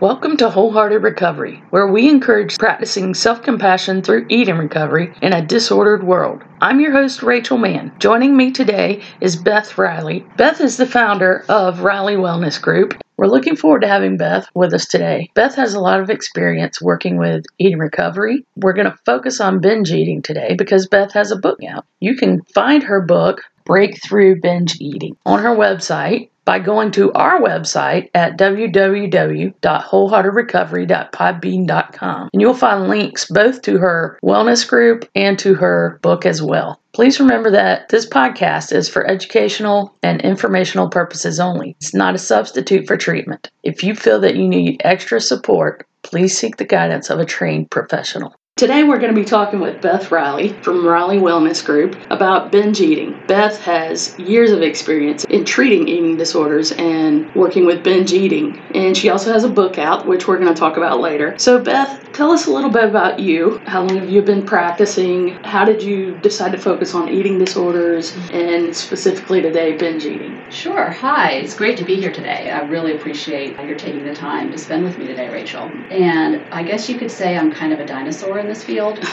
Welcome to Wholehearted Recovery, where we encourage practicing self compassion through eating recovery in a disordered world. I'm your host, Rachel Mann. Joining me today is Beth Riley. Beth is the founder of Riley Wellness Group. We're looking forward to having Beth with us today. Beth has a lot of experience working with eating recovery. We're going to focus on binge eating today because Beth has a book out. You can find her book, Break Through Binge Eating, on her website by going to our website at www.wholeheartedrecovery.podbean.com. And you'll find links both to her wellness group and to her book as well. Please remember that this podcast is for educational and informational purposes only. It's not a substitute for treatment. If you feel that you need extra support, please seek the guidance of a trained professional. Today, we're going to be talking with Beth Riley from Riley Wellness Group about binge eating. Beth has years of experience in treating eating disorders and working with binge eating, and she also has a book out, which we're going to talk about later. So, Beth, tell us a little bit about you. How long have you been practicing? How did you decide to focus on eating disorders and specifically today, binge eating? Sure. Hi, it's great to be here today. I really appreciate your taking the time to spend with me today, Rachel. And I guess you could say I'm kind of a dinosaur in this field.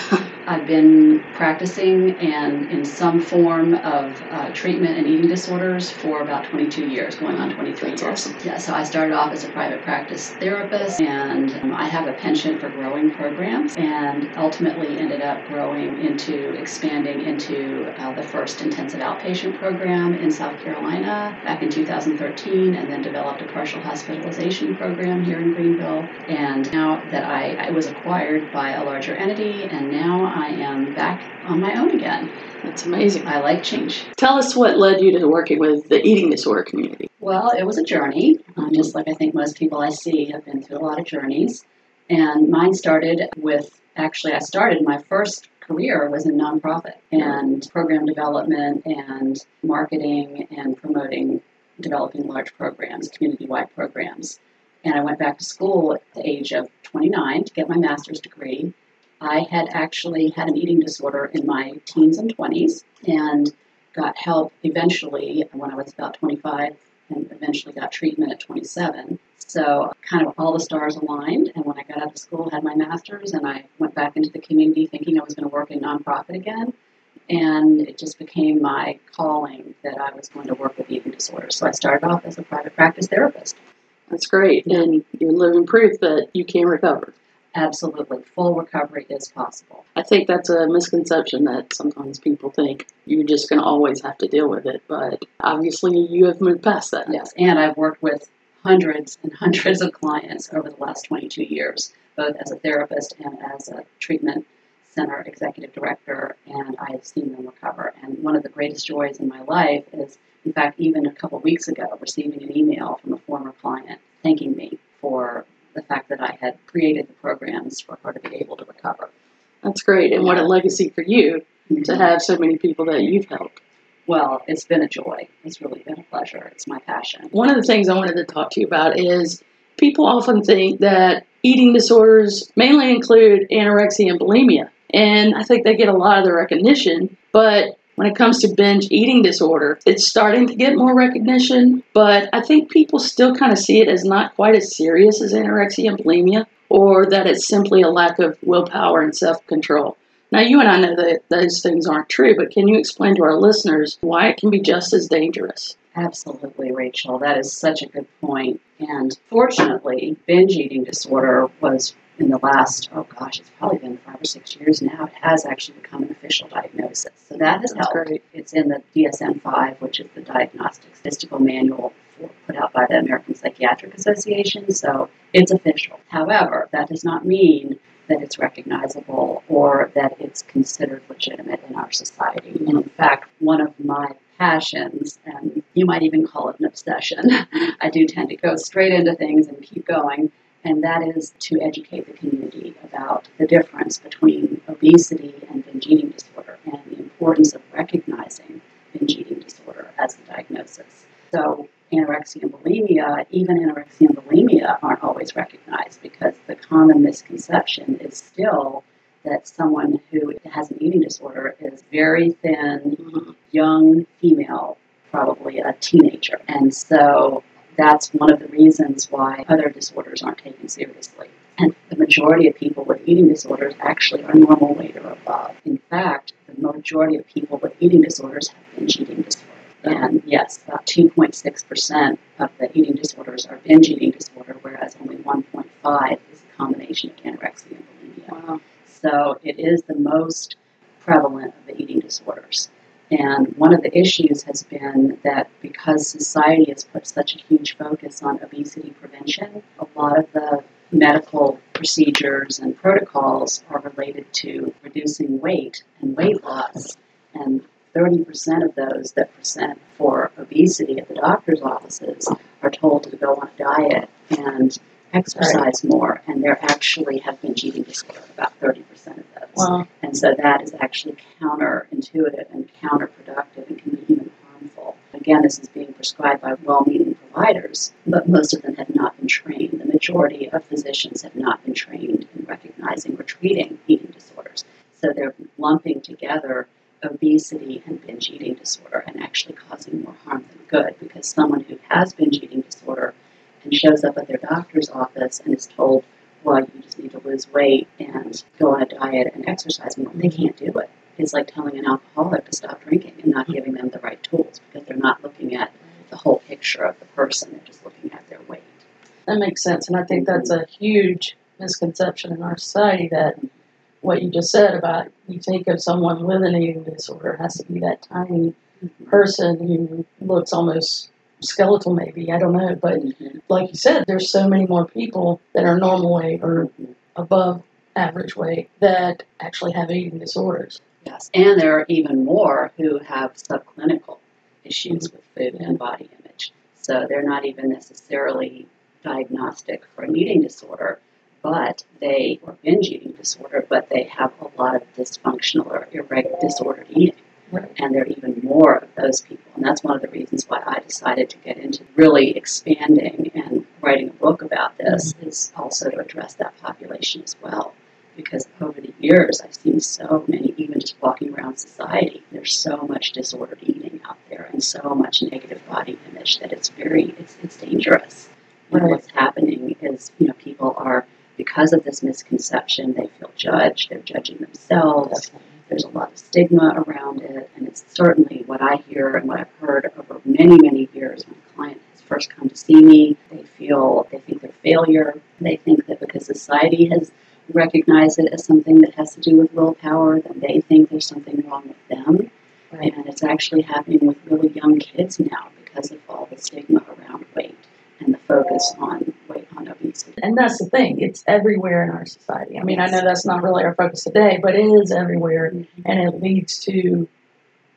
I've been practicing and in some form of uh, treatment and eating disorders for about 22 years, going on 23 That's years. awesome. Yeah, so I started off as a private practice therapist, and um, I have a penchant for growing programs, and ultimately ended up growing into expanding into uh, the first intensive outpatient program in South Carolina back in 2013, and then developed a partial hospitalization program here in Greenville. And now that I, I was acquired by a larger entity, and now I am back on my own again. That's amazing. I like change. Tell us what led you to working with the eating disorder community. Well, it was a journey, uh, just like I think most people I see have been through a lot of journeys. And mine started with actually, I started my first career was in nonprofit and program development and marketing and promoting developing large programs, community wide programs. And I went back to school at the age of 29 to get my master's degree. I had actually had an eating disorder in my teens and 20s and got help eventually when I was about 25 and eventually got treatment at 27. So kind of all the stars aligned. And when I got out of school, had my master's, and I went back into the community thinking I was going to work in nonprofit again. And it just became my calling that I was going to work with eating disorders. So I started off as a private practice therapist. That's great. And you're living proof that you can recover. Absolutely, full recovery is possible. I think that's a misconception that sometimes people think you're just going to always have to deal with it. But obviously, you have moved past that. Yes, and I've worked with hundreds and hundreds of clients over the last 22 years, both as a therapist and as a treatment center executive director, and I've seen them recover. And one of the greatest joys in my life is, in fact, even a couple weeks ago, receiving an email from a former client thanking me for the fact that I had created the programs for her to be able to recover. That's great. And what a legacy for you to mm-hmm. have so many people that you've helped. Well, it's been a joy. It's really been a pleasure. It's my passion. One of the things I wanted to talk to you about is people often think that eating disorders mainly include anorexia and bulimia. And I think they get a lot of the recognition, but when it comes to binge eating disorder, it's starting to get more recognition, but I think people still kind of see it as not quite as serious as anorexia and bulimia, or that it's simply a lack of willpower and self control. Now, you and I know that those things aren't true, but can you explain to our listeners why it can be just as dangerous? Absolutely, Rachel. That is such a good point. And fortunately, binge eating disorder was in the last, oh gosh, it's probably been five or six years now, it has actually become an official diagnosis. So that has That's helped. great. It's in the DSM 5, which is the Diagnostic Statistical Manual for, put out by the American Psychiatric Association. So it's official. However, that does not mean that it's recognizable or that it's considered legitimate in our society. And in fact, one of my passions, and you might even call it an obsession, I do tend to go straight into things and keep going and that is to educate the community about the difference between obesity and binge eating disorder and the importance of recognizing binge eating disorder as a diagnosis. So, anorexia and bulimia, even anorexia and bulimia, aren't always recognized because the common misconception is still that someone who has an eating disorder is very thin, mm-hmm. young female, probably a teenager. And so that's one of the reasons why other disorders aren't taken seriously. And the majority of people with eating disorders actually are normal weight or above. In fact, the majority of people with eating disorders have binge eating disorder. And yes, about 2.6% of the eating disorders are binge eating disorder, whereas only 1.5 is a combination of anorexia and bulimia. Wow. So it is the most prevalent of the eating disorders. And one of the issues has been that because society has put such a huge focus on obesity prevention, a lot of the medical procedures and protocols are related to reducing weight and weight loss. And 30% of those that present for obesity at the doctor's offices are told to go on a diet and exercise more, and there actually have binge eating disorder, about 30% of those. Wow. And so that is actually counterintuitive and counterproductive and can be even harmful. Again, this is being prescribed by well meaning providers, but most of them have not been trained. The majority of physicians have not been trained in recognizing or treating eating disorders. So they're lumping together obesity and binge eating disorder and actually causing more harm than good because someone who has binge eating disorder and shows up at their doctor's office and is told, well, you just need to lose weight and go on a diet and exercise more, they can't do it. It's like telling an alcoholic to stop drinking and not giving them the right tools because they're not looking at the whole picture of the person, they're just looking at their weight. That makes sense. And I think that's a huge misconception in our society that what you just said about you think of someone with an eating disorder has to be that tiny person who looks almost skeletal, maybe. I don't know. But Mhm. Like you said, there's so many more people that are normal weight or above average weight that actually have eating disorders. Yes, and there are even more who have subclinical issues with food and body image. So they're not even necessarily diagnostic for an eating disorder, but they or binge eating disorder, but they have a lot of dysfunctional or irregular disordered eating. And there are even more of those people. And that's one of the reasons why I decided to get into really expanding and writing a book about this mm-hmm. is also to address that population as well because over the years I've seen so many, even just walking around society, there's so much disordered eating out there and so much negative body image that it's very, it's, it's dangerous. Right. what's happening is, you know, people are, because of this misconception, they feel judged, they're judging themselves, there's a lot of stigma around it, and it's certainly what I hear and what I've heard over many, many years when a client has first come to see me. They feel, they think they're failure. They think that because society has recognized it as something that has to do with willpower, then they think there's something wrong with them. Right. And it's actually happening with really young kids now because of all the stigma around weight and the focus on weight on obesity. And that's the thing, it's everywhere in our society. I mean, I know that's not really our focus today, but it is everywhere mm-hmm. and it leads to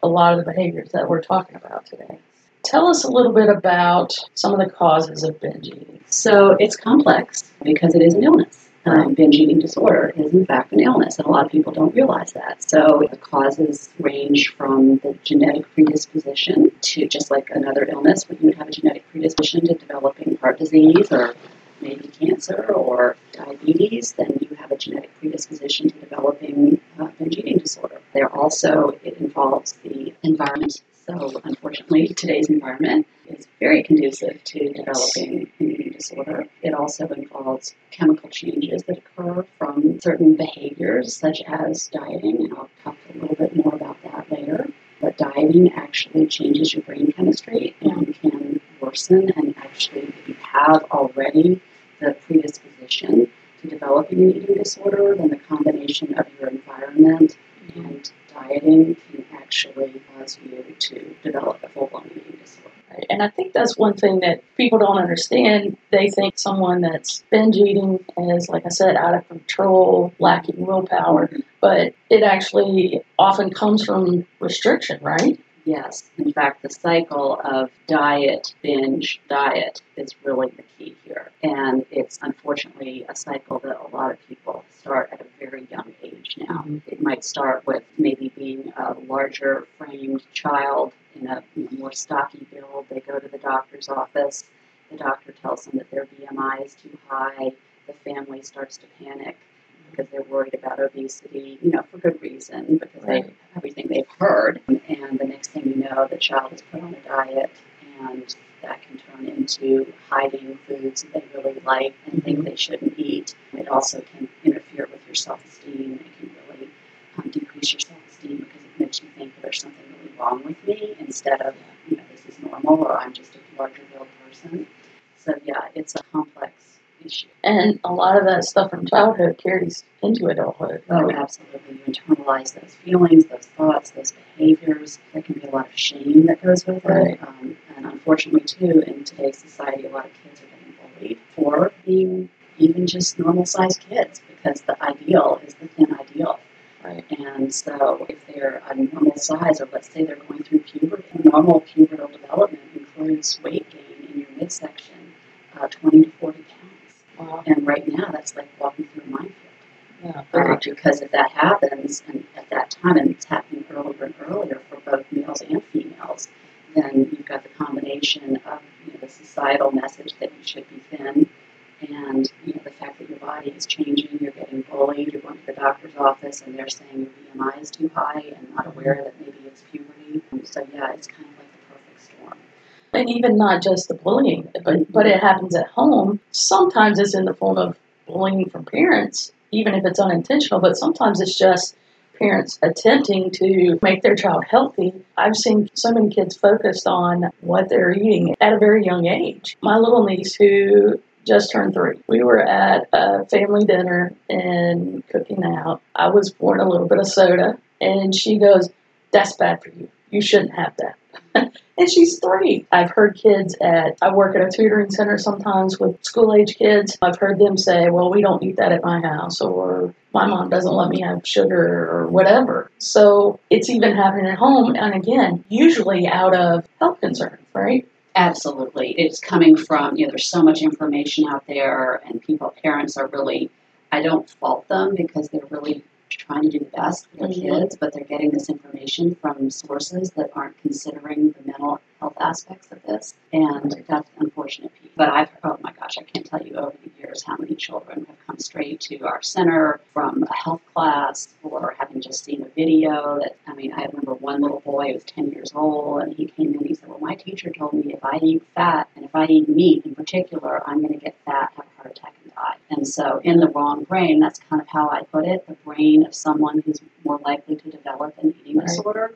a lot of the behaviors that we're talking about today. Tell us a little bit about some of the causes of binge eating. So it's complex because it is an illness. Um, binge eating disorder is, in fact, an illness, and a lot of people don't realize that. So the causes range from the genetic predisposition to just like another illness, where you would have a genetic predisposition to developing heart disease or maybe cancer or diabetes, then you have a genetic predisposition to developing uh, binge eating disorder. There also, it involves the environment. So, unfortunately, today's environment is very conducive to developing disorder. It also involves chemical changes that occur from certain behaviors, such as dieting, and I'll talk a little bit more about that later. But dieting actually changes your brain chemistry and can worsen, and actually, if you have already the predisposition to developing an eating disorder, then the combination of your environment and dieting can actually cause you to develop a full blown eating disorder. And I think that's one thing that people don't understand. They think someone that's binge eating is, like I said, out of control, lacking willpower, but it actually often comes from restriction, right? Yes, in fact, the cycle of diet, binge, diet is really the key here. And it's unfortunately a cycle that a lot of people start at a very young age now. It might start with maybe being a larger framed child in a more stocky build. They go to the doctor's office. The doctor tells them that their BMI is too high. The family starts to panic because they're worried about obesity, you know, for good reason, because they everything they've heard. And the next thing you know, the child is put on a diet and that can turn into hiding foods that they really like and think they shouldn't eat. It also can interfere with your self esteem. It can really um, decrease your self esteem because it makes you think there's something really wrong with me instead of, you know, this is normal or I'm just a larger built person. So, yeah, it's a complex issue. And a lot of that stuff from childhood carries into adulthood. Oh, absolutely. You internalize those feelings, those thoughts, those behaviors. There can be a lot of shame that goes with Right. it. Um, and unfortunately, too, in today's society, a lot of kids are getting bullied for being even just normal sized kids because the ideal is the thin ideal. Right. And so, if they're a normal size, or let's say they're going through puberty, normal pubertal development includes weight gain in your midsection, uh, 20 to 40 pounds. Wow. And right now, that's like walking through a minefield. Yeah. Uh, because if that happens, and at that time, and it's happening earlier and earlier for both males and females, then you've got the combination of you know, the societal message that you should be thin, and you know, the fact that your body is changing, you're getting bullied, you're going to the doctor's office, and they're saying your BMI is too high, and not aware that maybe it's puberty. So yeah, it's kind of like the perfect storm. And even not just the bullying, but but it happens at home. Sometimes it's in the form of bullying from parents, even if it's unintentional. But sometimes it's just parents attempting to make their child healthy. I've seen so many kids focused on what they're eating at a very young age. My little niece, who just turned three, we were at a family dinner and cooking out. I was pouring a little bit of soda, and she goes, "That's bad for you. You shouldn't have that." and she's three. I've heard kids at, I work at a tutoring center sometimes with school age kids. I've heard them say, well, we don't eat that at my house, or my mom doesn't let me have sugar, or whatever. So it's even happening at home, and again, usually out of health concerns, right? Absolutely. It's coming from, you know, there's so much information out there, and people, parents are really, I don't fault them because they're really trying to do the best for their Mhm. kids, but they're getting this information from sources that aren't considering the mental health aspects of this, and that's the unfortunate piece. But I've, oh my gosh, I can't tell you over the years how many children have come straight to our center from a health class or having just seen a video that, I mean, I remember one little boy who was 10 years old, and he came in and he said, well, my teacher told me if I eat fat, and if I eat meat in particular, I'm going to get fat, have a heart attack, and die. And so, in the wrong brain, that's kind of how I put it, the brain of someone who's more likely to develop an eating Right. disorder,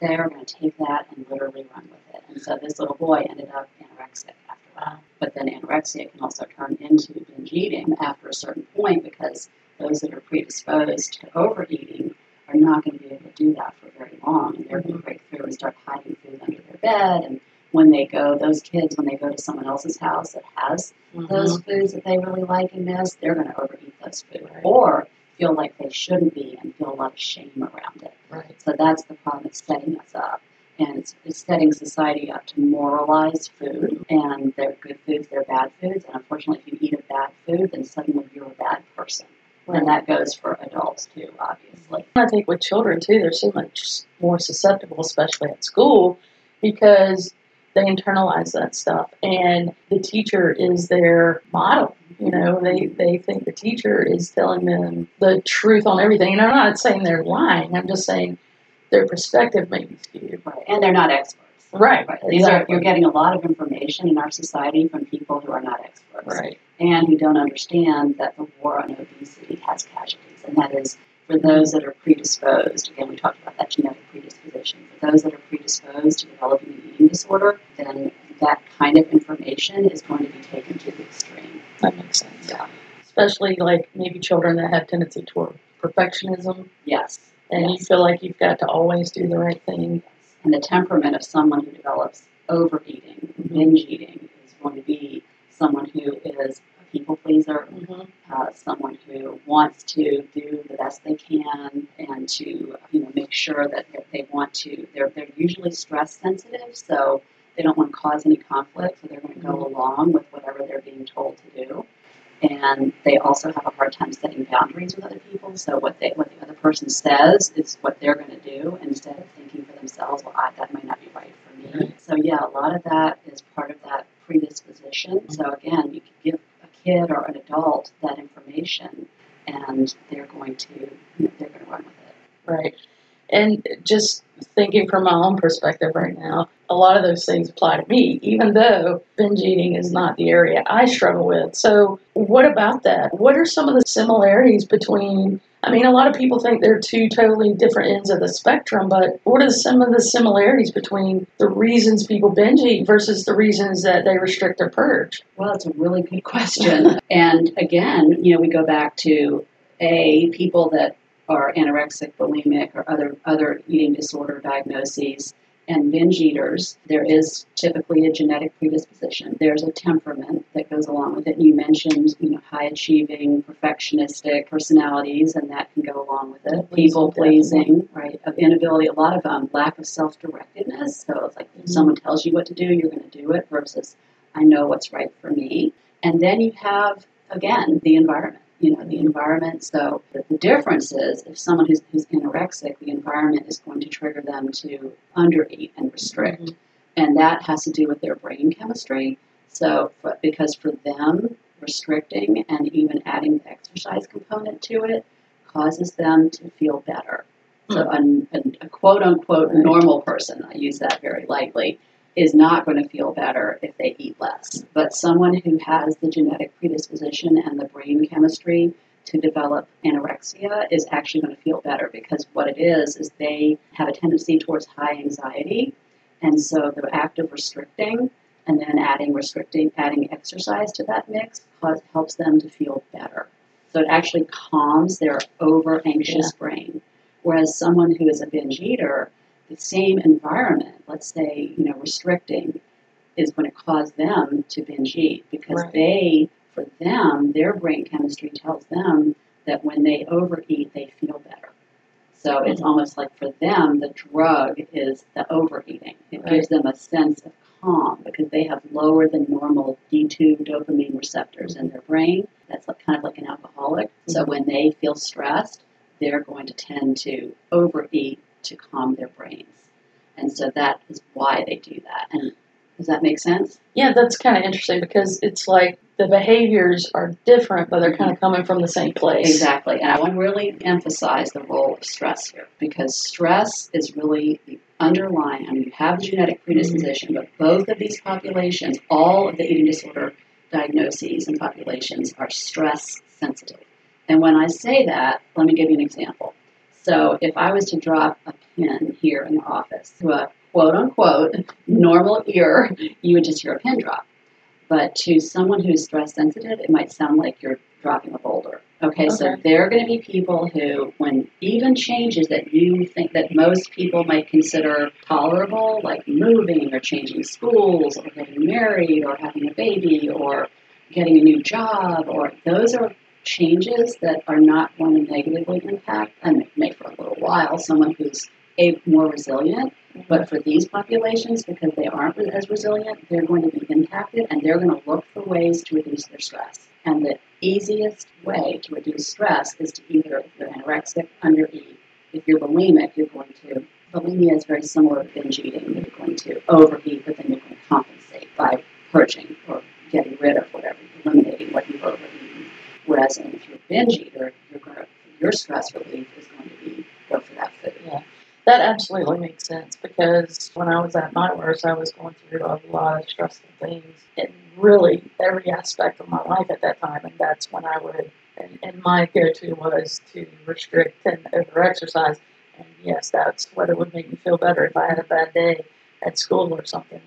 they're going to take that and literally run with it. And so, this little boy ended up anorexic after that. But then anorexia can also turn into binge eating after a certain point because those that are predisposed to overeating are not going to be able to do that for very long. And they're going to mm-hmm. break through and start hiding food under their bed. And when they go, those kids, when they go to someone else's house that has those mm-hmm. foods that they really like and miss, they're going to overeat those food Right. or feel like they shouldn't be and feel a lot of shame around it. Right. So that's the problem. It's setting us up. And it's, it's setting society up to moralize food. And they're good foods, they're bad foods. And unfortunately, if you eat a bad food, then suddenly you're a bad person. And that goes for adults too, obviously. I think with children too, they're so much more susceptible, especially at school, because they internalize that stuff, and the teacher is their model. You know, they they think the teacher is telling them the truth on everything. And I'm not saying they're lying. I'm just saying their perspective may be skewed. Right. And they're not experts. Right. Right. These are you're getting a lot of information in our society from people who are not experts. right. and who don't understand that the war on obesity has casualties, and that is for those that are predisposed. Again, we talked about that genetic predisposition. For those that are predisposed to developing an eating disorder, then that kind of information is going to be taken to the extreme. That makes sense. Yeah. Especially like maybe children that have tendency toward perfectionism, Yes. and you feel like you've got to always do the right thing. And the temperament of someone who develops overeating, binge eating, is going to be someone who is people pleaser, mm-hmm. uh, someone who wants to do the best they can and to you know make sure that that they want to they're they're usually stress sensitive so they don't want to cause any conflict so they're going to go mm-hmm. along with whatever they're being told to do. And they also have a hard time setting boundaries with other people so what they what the other person says is what they're going to do instead of thinking for themselves well I, that might not be right for me. Right. so yeah a lot of that is part of that predisposition. So again you can give kid or an adult that information and they're going to they're going to run with it Right. And just thinking from my own perspective right now, a lot of those things apply to me, even though binge eating is not the area I struggle with. So, what about that? What are some of the similarities between? I mean, a lot of people think they're two totally different ends of the spectrum, but what are some of the similarities between the reasons people binge eat versus the reasons that they restrict or purge? Well, that's a really good question. and again, you know, we go back to A, people that are anorexic, bulimic, or other, other eating disorder diagnoses and binge eaters, there is typically a genetic predisposition. There's a temperament that goes along with it. You mentioned, you know, high achieving, perfectionistic personalities, and that can go along with it. People pleasing, right? Of inability, a lot of um, lack of self directedness. So it's like mm-hmm. if someone tells you what to do, you're going to do it versus I know what's right for me. And then you have, again, the environment you know, the environment. So the difference is if someone who's, who's anorexic, the environment is going to trigger them to undereat and restrict. Mm-hmm. And that has to do with their brain chemistry. So, for, because for them, restricting and even adding the exercise component to it causes them to feel better. So, hmm. a, a quote unquote normal person, I use that very lightly, is not going to feel better if they eat less. But someone who has the genetic predisposition and the brain chemistry to develop anorexia is actually going to feel better because what it is is they have a tendency towards high anxiety. And so the act of restricting and then adding restricting, adding exercise to that mix helps them to feel better. So it actually calms their over anxious yeah. brain. Whereas someone who is a binge eater the same environment, let's say, you know, restricting, is going to cause them to binge eat because right. they, for them, their brain chemistry tells them that when they overeat, they feel better. So mm-hmm. it's almost like for them, the drug is the overeating. It right. gives them a sense of calm because they have lower than normal D2 dopamine receptors in their brain. That's like, kind of like an alcoholic. Mm-hmm. So when they feel stressed, they're going to tend to overeat to calm their brains. And so that is why they do that. And does that make sense? Yeah, that's kind of interesting because it's like the behaviors are different, but they're kind of coming from the same place. Exactly. And I want to really emphasize the role of stress here because stress is really the underlying, I mean, you have the genetic predisposition, but both of these populations, all of the eating disorder diagnoses and populations are stress sensitive. And when I say that, let me give you an example. So if I was to drop a pin here in the office to a quote unquote normal ear, you would just hear a pin drop. But to someone who's stress sensitive, it might sound like you're dropping a boulder. Okay, okay. so there are going to be people who, when even changes that you think that most people might consider tolerable, like moving or changing schools or getting married or having a baby or getting a new job, or those are changes that are not going to negatively impact, and may for a little while, someone who's a more resilient. But for these populations, because they aren't as resilient, they're going to be impacted and they're going to look for ways to reduce their stress. And the easiest way to reduce stress is to either, if you're anorexic, undereat. If you're bulimic, you're going to, bulimia is very similar to binge eating. You're going to overeat, but then you're going to compensate by purging or getting rid of whatever, eliminating what you've overeaten. Whereas if you're a binge eater, to, your stress relief is going to be go for that food. Yeah. That absolutely makes sense because when I was at my worst, I was going through a lot of stressful things in really every aspect of my life at that time. And that's when I would, and, and my go to was to restrict and over exercise. And yes, that's what it would make me feel better if I had a bad day at school or something.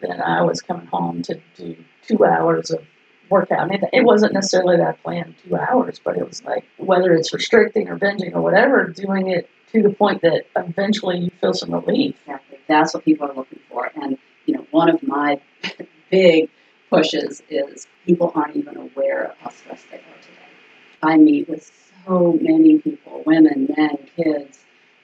Then I was coming home to do two hours of workout. I mean, it wasn't necessarily that I planned two hours, but it was like whether it's restricting or binging or whatever, doing it to the point that eventually you feel some relief. Exactly. That's what people are looking for. And, you know, one of my big pushes is people aren't even aware of how stressed they are today. I meet with so many people, women, men, kids,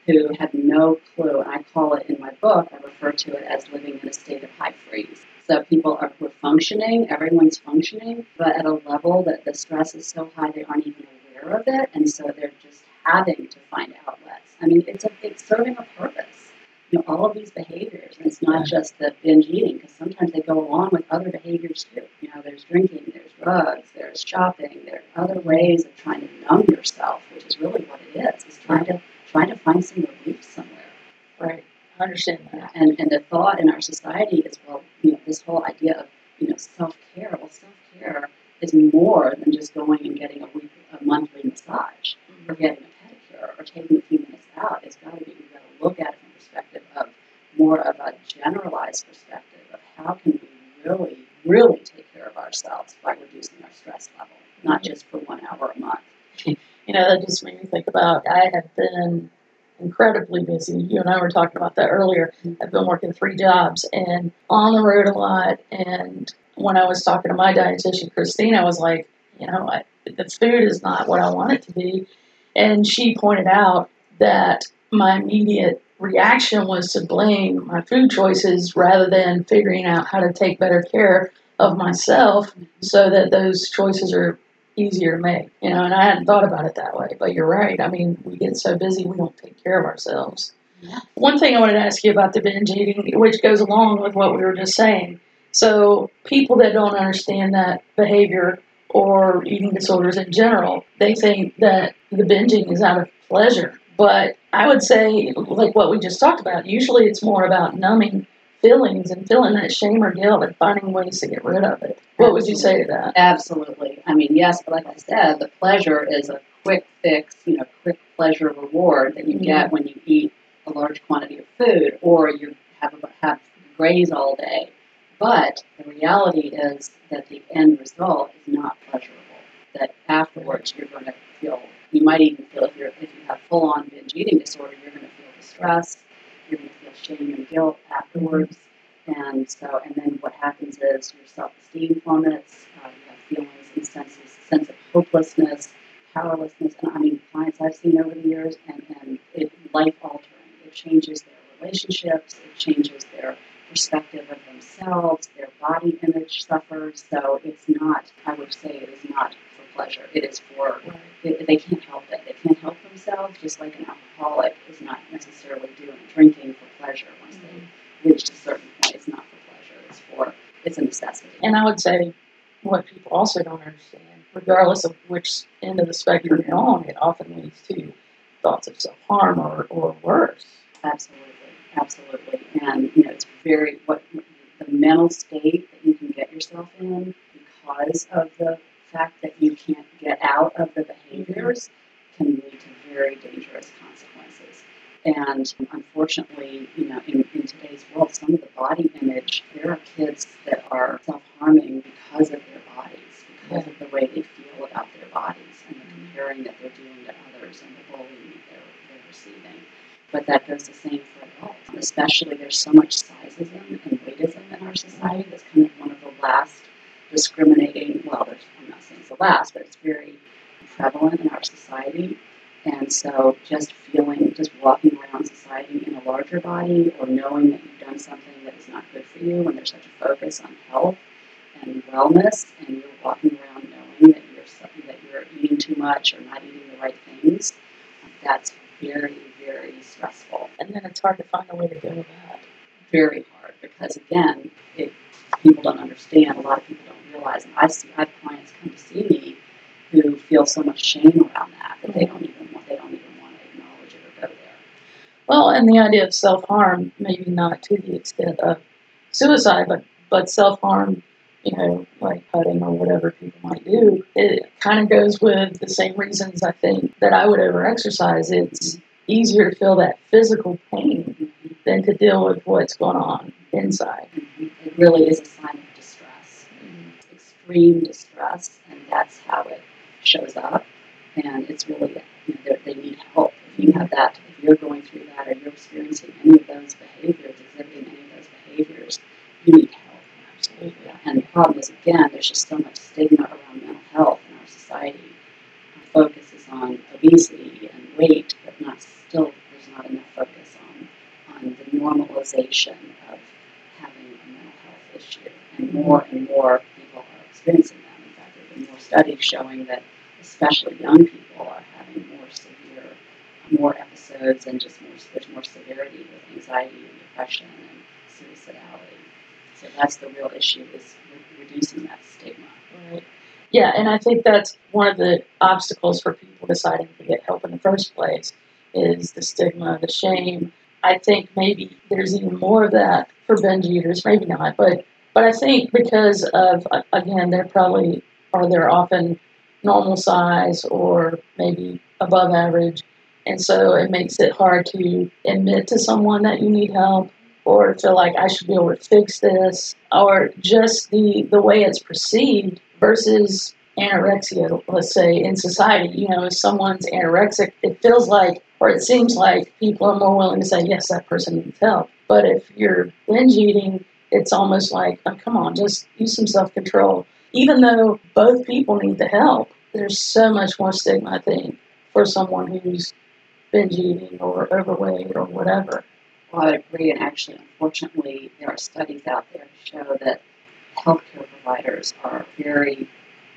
who have no clue. And I call it in my book, I refer to it as living in a state of high freeze. So people are we're functioning, everyone's functioning, but at a level that the stress is so high they aren't even aware of it, and so they're just having to find outlets. I mean, it's a it's serving a purpose. You know, all of these behaviors, and it's not just the binge eating, because sometimes they go along with other behaviors too. You know, there's drinking, there's drugs, there's shopping, there are other ways of trying to numb yourself, which is really what it is. Is trying to trying to find some relief I understand that. And and the thought in our society is well, you know, this whole idea of you know self care. Well, self care is more than just going and getting a week, a monthly massage, mm-hmm. or getting a pedicure, or taking a few minutes out. It's got to be you've got to look at it from the perspective of more of a generalized perspective of how can we really, really take care of ourselves by reducing our stress level, not mm-hmm. just for one hour a month. You know, that just made me think about I have been incredibly busy. You and I were talking about that earlier. I've been working three jobs and on the road a lot. And when I was talking to my dietitian, Christine, I was like, you know, I, the food is not what I want it to be. And she pointed out that my immediate reaction was to blame my food choices rather than figuring out how to take better care of myself so that those choices are easier to make. You know, and I hadn't thought about it that way, but you're right. I mean, we get so busy we don't take care of ourselves. Yeah. One thing I wanted to ask you about the binge eating, which goes along with what we were just saying. So, people that don't understand that behavior or eating disorders in general, they think that the binging is out of pleasure. But I would say, like what we just talked about, usually it's more about numbing feelings and feeling that shame or guilt and finding ways to get rid of it. What would you say to that? Absolutely. I mean, yes, but like I said, the pleasure is a quick fix, you know, quick pleasure reward that you Mhm. get when you eat a large quantity of food or you have have graze all day. But the reality is that the end result is not pleasurable. That afterwards you're going to feel, you might even feel if, you're, if you have full on binge eating disorder, you're going to feel distress, you're going to feel shame and guilt afterwards. And so, and then what happens is your self esteem plummets, uh, you have feelings and senses, sense of hopelessness, powerlessness. And I mean, clients I've seen over the years, and, and it life altering. It changes their relationships, it changes their perspective of themselves, their body image suffers. So it's not, I would say, it is not pleasure. It is for, it, they can't help it. They can't help themselves, just like an alcoholic is not necessarily doing drinking for pleasure once they mm-hmm. reach a certain point. It's not for pleasure, it's for, it's a necessity. And I would say what people also don't understand, regardless of which end of the spectrum you're on, it often leads to thoughts of self harm or, or worse. Absolutely, absolutely. And you know, it's very what the mental state that you can get yourself in because of the fact that you can't get out of the behaviors can lead to very dangerous consequences. And unfortunately, you know, in, in today's world, some of the body image, there are kids that are self-harming because of their bodies, because of the way they feel about their bodies and the comparing that they're doing to others and the bullying that they're, they're receiving. But that goes the same for adults. Especially, there's so much sizeism and weightism in our society. That's kind of one of the last discriminating. Well, there's, I'm not saying it's the last, but it's very prevalent in our society. And so, just feeling, just walking around society in a larger body, or knowing that you've done something that is not good for you, when there's such a focus on health and wellness, and you're walking around knowing that you're that you're eating too much or not eating the right things, that's very, very stressful. And then it's hard to find a way to deal with that. Very hard because again, it, people don't understand. A lot of people don't realize. And I see, I have clients come to see me who feel so much shame around that that they don't even want. They don't even want to acknowledge it or go there. Well, and the idea of self harm, maybe not to the extent of suicide, but, but self harm, you know, like cutting or whatever people might do, it kind of goes with the same reasons I think that I would ever exercise. It's easier to feel that physical pain mm-hmm. than to deal with what's going on inside. Mm-hmm. It really is a sign extreme distress, and that's how it shows up. And it's really, you know, they need help. If you have that, if you're going through that or you're experiencing any of those behaviors, exhibiting any of those behaviors, you need help. Absolutely. And the problem is, again, there's just so much stigma around mental health in our society. Our focus is on obesity and weight, but not still, there's not enough focus on, on the normalization of having a mental health issue. And more and more experiencing. In fact, there have been more studies showing that especially young people are having more severe, more episodes and just more, there's more severity with anxiety and depression and suicidality. So that's the real issue is re- reducing that stigma. Right. Yeah, and I think that's one of the obstacles for people deciding to get help in the first place is the stigma, the shame, I think maybe there's even more of that for binge eaters. Maybe not, but but I think because of again, they're probably or they're often normal size or maybe above average, and so it makes it hard to admit to someone that you need help or feel like I should be able to fix this, or just the the way it's perceived versus anorexia, let's say, in society. You know, if someone's anorexic, it feels like, or it seems like, people are more willing to say, yes, that person needs help. But if you're binge eating, it's almost like, oh, come on, just use some self control. Even though both people need the help, there's so much more stigma, I think, for someone who's binge eating or overweight or whatever. Well, I would agree, and actually, unfortunately, there are studies out there to show that healthcare providers are very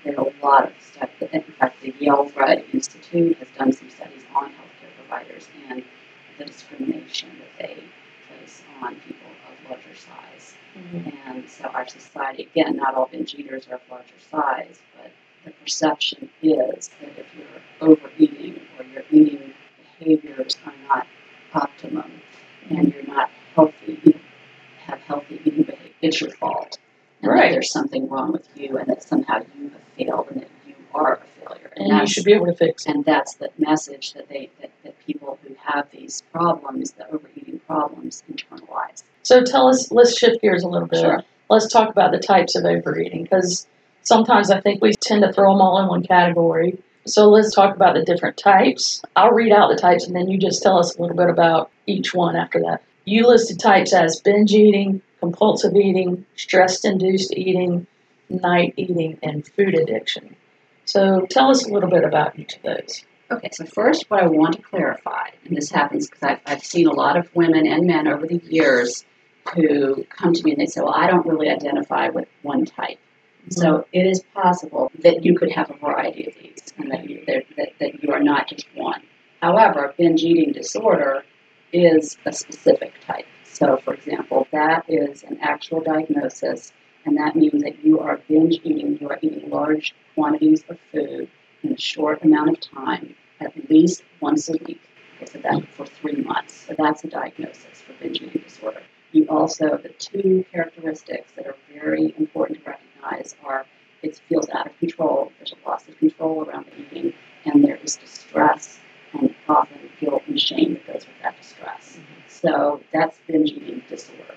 there are a lot of studies. In fact, the Yale Rudd Institute has done some studies on healthcare providers and the discrimination that they place on people of larger size. Mm-hmm. And so our society, again, not all binge eaters are of larger size, but the perception is that if you're overeating or your eating behaviors are not optimum and you're not healthy, you have healthy eating behavior, it's your fault. And right. that there's something wrong with you and that somehow you have failed and that you are a failure. And, and you should be able to fix it. And that's the message that they that, that people who have these problems, the overeating problems, internalize. So tell us, let's shift gears a little bit. Sure. Let's talk about the types of overeating because sometimes I think we tend to throw them all in one category. So let's talk about the different types. I'll read out the types and then you just tell us a little bit about each one after that. You listed types as binge eating, compulsive eating, stress induced eating, night eating, and food addiction. So tell us a little bit about each of those. Okay, so first, what I want to clarify, and this happens because I've, I've seen a lot of women and men over the years who come to me and they say, Well, I don't really identify with one type. Mm-hmm. So it is possible that you could have a variety of these and that you, that, that, that you are not just one. However, binge eating disorder is a specific type. So, for example, that is an actual diagnosis and that means that you are binge eating, you are eating large quantities of food in a short amount of time, at least once a week. Okay, so that for three months. So that's a diagnosis for binge eating disorder. You also, the two characteristics that are very important to recognize are it feels out of control, there's a loss of control around the eating, and there is distress and often guilt and shame that goes with that distress. Mm-hmm. So that's binge eating disorder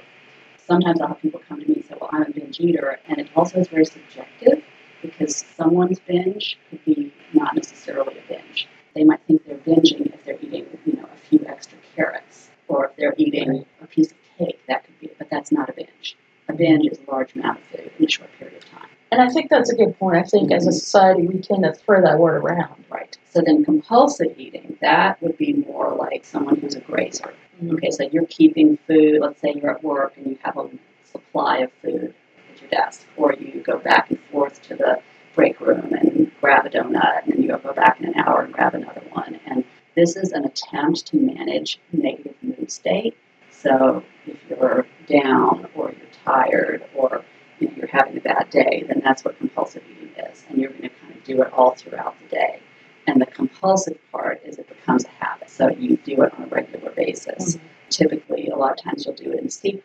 sometimes I'll have people come to me and say, well, I'm a binge eater. And it also is very subjective because someone's binge could be not necessarily a binge. They might think they're binging if they're eating, you know, a few extra carrots or if they're eating a piece of cake, that could be, but that's not a binge. A binge is a large amount of food in a short period of time. And I think that's a good point. I think as a society, we tend to throw that word around. Right. So then compulsive eating, that would be more like someone who's a grazer. Okay, so you're keeping food, let's say you're at work and you have a supply of food at your desk, or you go back and forth to the break room and grab a donut, and then you go back in an hour and grab another one. And this is an attempt to manage negative mood state. So if you're down or you're tired or you know, you're having a bad day, then that's what compulsive eating is. And you're going to kind of do it all throughout the day. And the compulsive part is it becomes a habit. So you do it on a regular basis. Mm-hmm. Typically, a lot of times you'll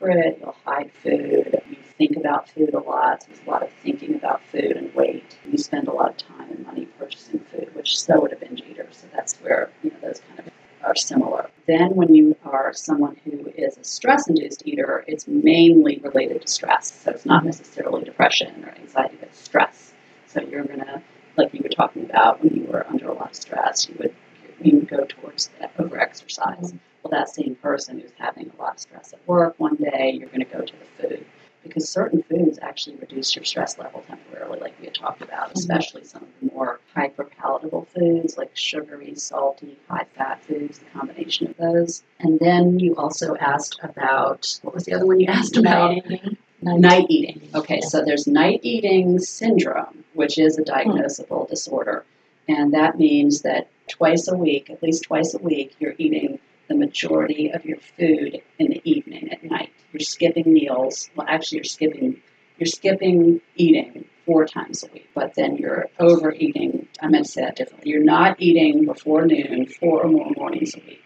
secret, you'll hide food, you think about food a lot. There's a lot of thinking about food and weight. You spend a lot of time and money purchasing food, which so would a binge eater. So that's where you know those kind of are similar. Then, when you are someone who is a stress induced eater, it's mainly related to stress. So it's not necessarily depression or anxiety, but stress. So you're to like you were talking about when you were under a lot of stress, you would you would go towards that over exercise. Well, that same person who's having a lot of stress at work one day, you're going to go to the food because certain foods actually reduce your stress level temporarily, like we had talked about, mm-hmm. especially some of the more hyper palatable foods like sugary, salty, high fat foods, the combination of those. And then you also asked about what was the other one you asked about? Night eating. Night, night eating. Okay, so there's night eating syndrome, which is a diagnosable disorder. And that means that twice a week, at least twice a week, you're eating the majority of your food in the evening at night. You're skipping meals. Well, actually, you're skipping you're skipping eating four times a week, but then you're overeating. I meant to say that differently. You're not eating before noon four or more mornings a week.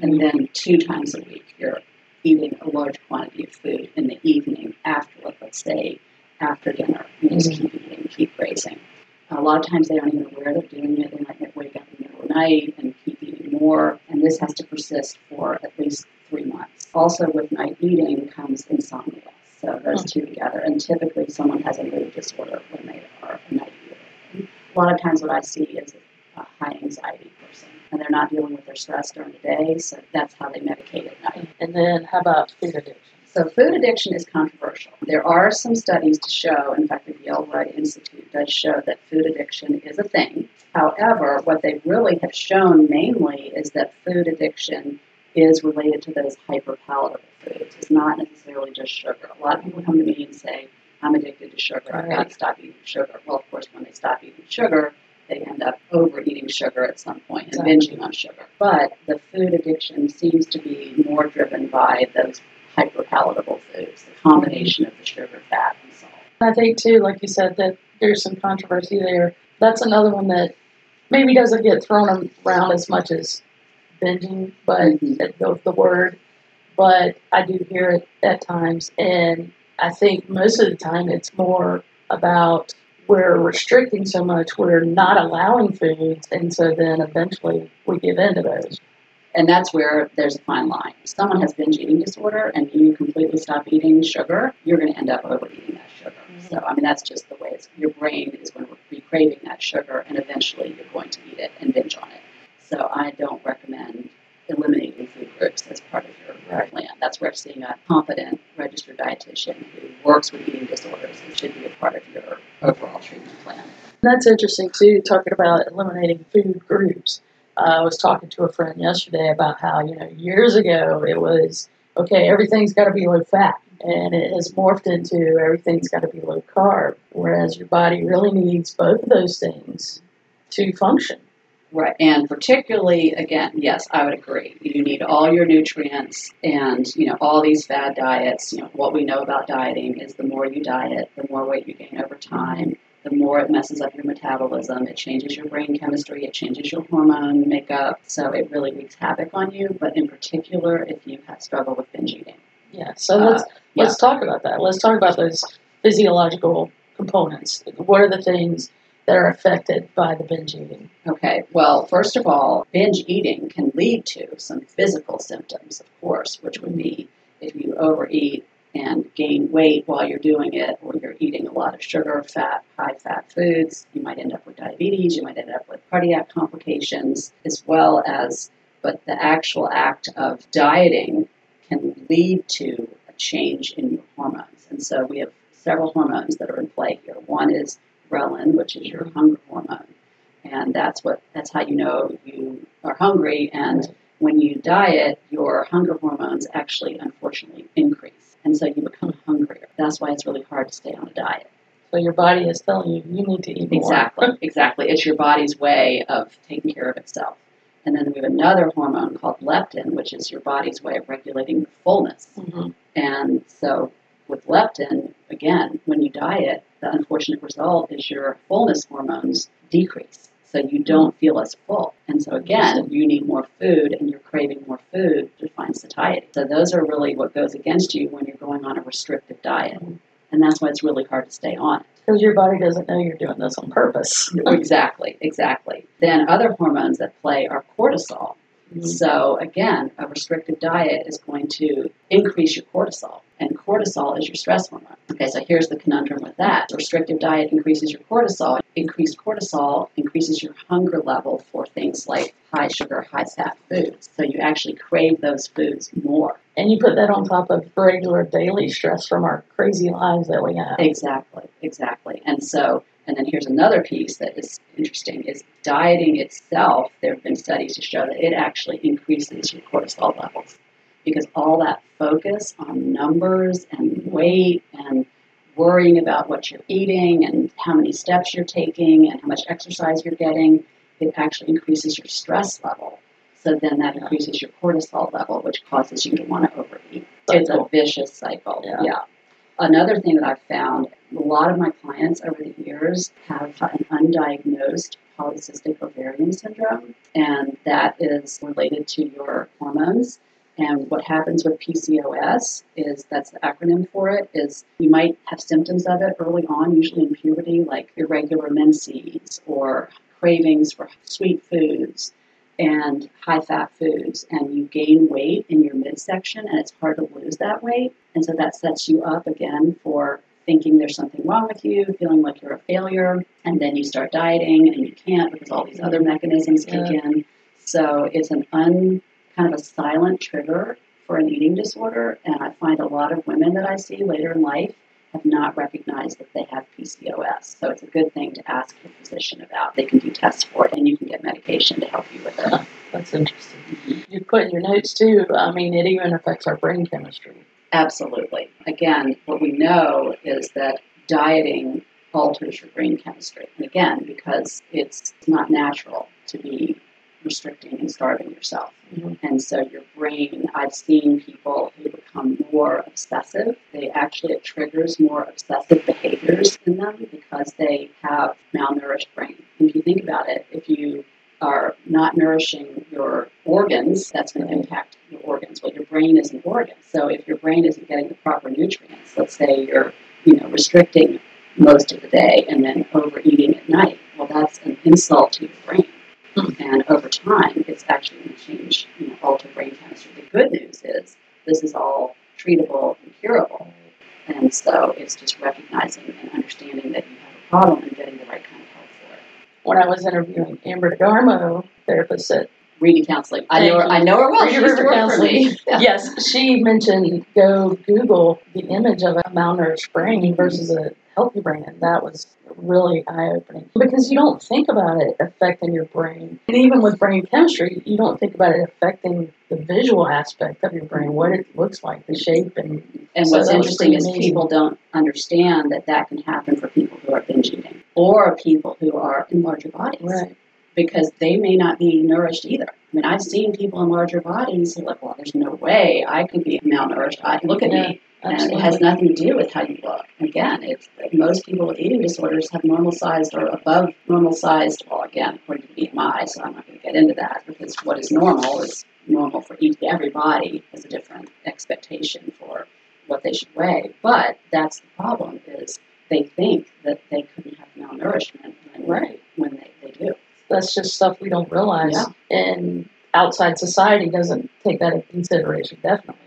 And then two times a week, you're eating a large quantity of food in the evening after, let's say, after dinner. You just Mhm. keep eating, keep grazing. A lot of times they aren't even aware they're doing it. They might wake up in the middle of the night and keep eating more. And this has to persist for at least three months. Also, with night eating comes insomnia. So those two together. And typically, someone has a mood disorder when they are a night eater. A lot of times, what I see is a high anxiety person, and they're not dealing with their stress during the day. So that's how they medicate at night. And then how about food addiction? So food addiction is controversial. There are some studies to show, in fact, the Yale Rudd Institute does show that food addiction is a thing. However, what they really have shown mainly is that food addiction is related to those hyperpalatable foods. It's not necessarily just sugar. A lot of people come to me and say, I'm addicted to sugar. I've got to stop eating sugar. Well, of course, when they stop eating sugar, they end up overeating sugar at some point and Exactly. binging on sugar. But the food addiction seems to be more driven by those hyperpalatable foods, the combination of the sugar, fat, and salt. I think too, like you said, that there's some controversy there. That's another one that maybe doesn't get thrown around as much as binging, but Mhm. the, the word. But I do hear it at times, and I think most of the time it's more about we're restricting so much, we're not allowing foods, and so then eventually we give in to those. And that's where there's a fine line. If someone has binge eating disorder and you completely stop eating sugar, you're going to end up overeating that sugar. Mhm. So, I mean, that's just the way it's, your brain is going to be craving that sugar, and eventually you're going to eat it and binge on it. So, I don't recommend eliminating food groups as part of your Right. plan. That's where seeing a competent registered dietitian who works with eating disorders it should be a part of your overall treatment plan. That's interesting too, talking about eliminating food groups. Uh, I was talking to a friend yesterday about how, you know, years ago it was, okay, everything's got to be low fat. And it has morphed into everything's got to be low carb. Whereas your body really needs both of those things to function. Right, and particularly, again, yes, I would agree. You need all your nutrients and, you know, all these fad diets. You know, what we know about dieting is the more you diet, the more weight you gain over time, the more it messes up your metabolism. It changes your brain chemistry, it changes your hormone makeup. So it really wreaks havoc on you, but in particular, if you have struggle with binge eating. Yeah. So Uh, let's let's talk about that. Let's talk about those physiological components. What are the things that are affected by the binge eating? Okay, well, first of all, binge eating can lead to some physical symptoms, of course, which would be if you overeat and gain weight while you're doing it, or you're eating a lot of sugar, fat, high fat foods, you might end up with diabetes, you might end up with cardiac complications, as well as, but the actual act of dieting can lead to a change in your hormones. And so we have several hormones that are in play here. One is ghrelin, which is your hunger hormone. And that's what that's how you know you are hungry. And when you diet your hunger hormones actually unfortunately increase. And so you become hungrier. That's why it's really hard to stay on a diet. So your body is telling you you need to eat more. exactly. Exactly. It's your body's way of taking care of itself. And then we have another hormone called leptin which is your body's way of regulating fullness. Mhm. and so with leptin, again, when you diet, the unfortunate result is your fullness hormones decrease. So you don't feel as full. And so again, you need more food and you're craving more food to find satiety. So those are really what goes against you when you're going on a restrictive diet. And that's why it's really hard to stay on it. Because your body doesn't know you're doing this on purpose. exactly, exactly. Then other hormones that play are cortisol. Mhm. So again, a restrictive diet is going to increase your cortisol, and cortisol is your stress hormone. Okay, so here's the conundrum with that. Restrictive diet increases your cortisol. Increased cortisol increases your hunger level for things like high sugar, high fat foods. So you actually crave those foods more. And you put that on top of regular daily stress from our crazy lives that we have. Exactly, exactly. And so, and then here's another piece that is interesting is dieting itself, there have been studies to show that it actually increases your cortisol levels because all that focus on numbers and weight and worrying about what you're eating and how many steps you're taking and how much exercise you're getting, it actually increases your stress level. So then that increases your cortisol level, which causes you to want to overeat. It's a vicious cycle. Yeah. Another thing that I've found, a lot of my clients over the years have an undiagnosed polycystic ovarian syndrome, and that is related to your hormones. And what happens with PCOS is that's the acronym for it is you might have symptoms of it early on, usually in puberty, like irregular menses or cravings for sweet foods and high fat foods, and you gain weight in your midsection, and it's hard to lose that weight. And so that sets you up again for thinking there's something wrong with you, feeling like you're a failure, and then you start dieting and you can't because all these other mechanisms kick Yeah. in. So it's an un kind of a silent trigger for an eating disorder, and I find a lot of women that I see later in life have not recognized that they have PCOS. So it's a good thing to ask your physician about. They can do tests for it, and you can get medication to help you with it. That's interesting. You put in your notes too. I mean, it even affects our brain chemistry. Absolutely. Again, what we know is that dieting alters your brain chemistry. And again, because it's not natural to be restricting and starving yourself. Mhm. And so your brain, I've seen people who become more obsessive. They actually, it triggers more obsessive behaviors in them because they have malnourished brain. And if you think about it, if you are not nourishing your organs, that's going to impact your organs. Well, your brain is an organ. So if your brain isn't getting the proper nutrients, let's say you're, you know, restricting most of the day and then overeating at night, well, that's an insult to your brain. And over time, it's actually going to change, you know, alter brain chemistry. The good news is this is all treatable and curable. And so it's just recognizing and understanding that you have a problem and getting the right kind of help for it. When I was interviewing Amber DeGarmo, therapist at Reading counseling. I know her, I know her well. Reading used to River work for me. Counseling. yes, she mentioned go Google the image of a malnourished brain versus a healthy brain, and that was really eye opening because you don't think about it affecting your brain, and even with brain chemistry, you don't think about it affecting the visual aspect of your brain, what it looks like, the shape, and And So what's interesting is amazing. people don't understand that that can happen for people who are binge eating or people who are in larger bodies right, because they may not be nourished either. I mean, I've seen people in larger bodies who like, well, there's no way I could be malnourished. I, look at Yeah, me. And it has nothing to do with how you look. Again, it's most people with eating disorders have normal sized or above normal sized. Well, again, according to BMI, so I'm not going to get into that because what is normal is normal for each everybody has a different expectation for what they should weigh. But that's the problem is they think that they couldn't have malnourishment when, Right. when they, they do. That's just stuff we don't realize, Yeah. and outside society doesn't take that into consideration. Definitely.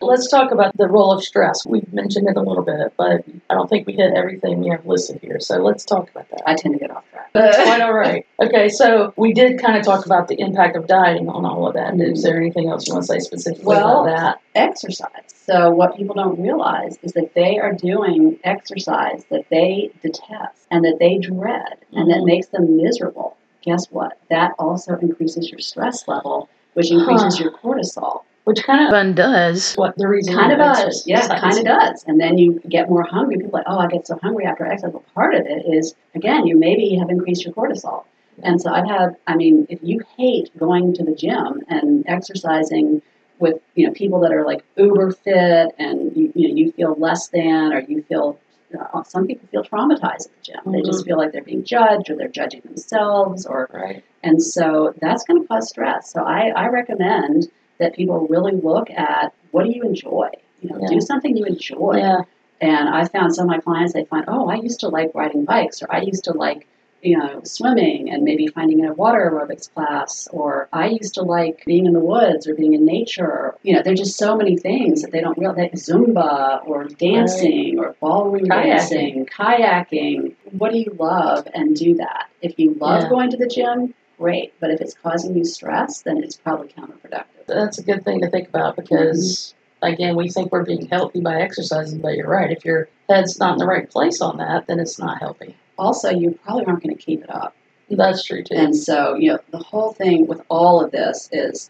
Let's talk about the role of stress. We've mentioned it a little bit, but I don't think we hit everything we have listed here. So let's talk about that. I tend to get off track. That's quite all right. Okay, so we did kind of talk about the impact of dieting on all of that. Is there anything else you want to say specifically Well, about that? exercise. So what people don't realize is that they are doing exercise that they detest and that they dread and that Mhm. makes them miserable. Guess what? That also increases your stress level, which increases Huh. your cortisol. Which kind of undoes what the reason Kind of you does. Yeah, exercise. kind of does. And then you get more hungry. People are like, oh, I get so hungry after exercise. Well, part of it is, again, you maybe have increased your cortisol. And so I've had, I mean, if you hate going to the gym and exercising with, you know, people that are like uber fit and you, you know, you feel less than or you feel, uh, some people feel traumatized at the gym. They just feel like they're being judged or they're judging themselves or Right. and so that's going to cause stress. So I, I recommend that people really look at what do you enjoy? You know, Yeah. do something you enjoy. Yeah. And I found some of my clients, they find, oh, I used to like riding bikes, or I used to like, you know, swimming and maybe finding a water aerobics class, or I used to like being in the woods or being in nature. You know, there's just so many things that they don't realize. Like Zumba or dancing or ballroom Kayaking. dancing, kayaking. What do you love? And do that. If you love Yeah. going to the gym, great. But if it's causing you stress, then it's probably counterproductive. That's a good thing to think about because, mm-hmm. again, we think we're being healthy by exercising, but you're right. If your head's not in the right place on that, then it's not healthy. Also, you probably aren't going to keep it up. That's true too. And so, you know, the whole thing with all of this is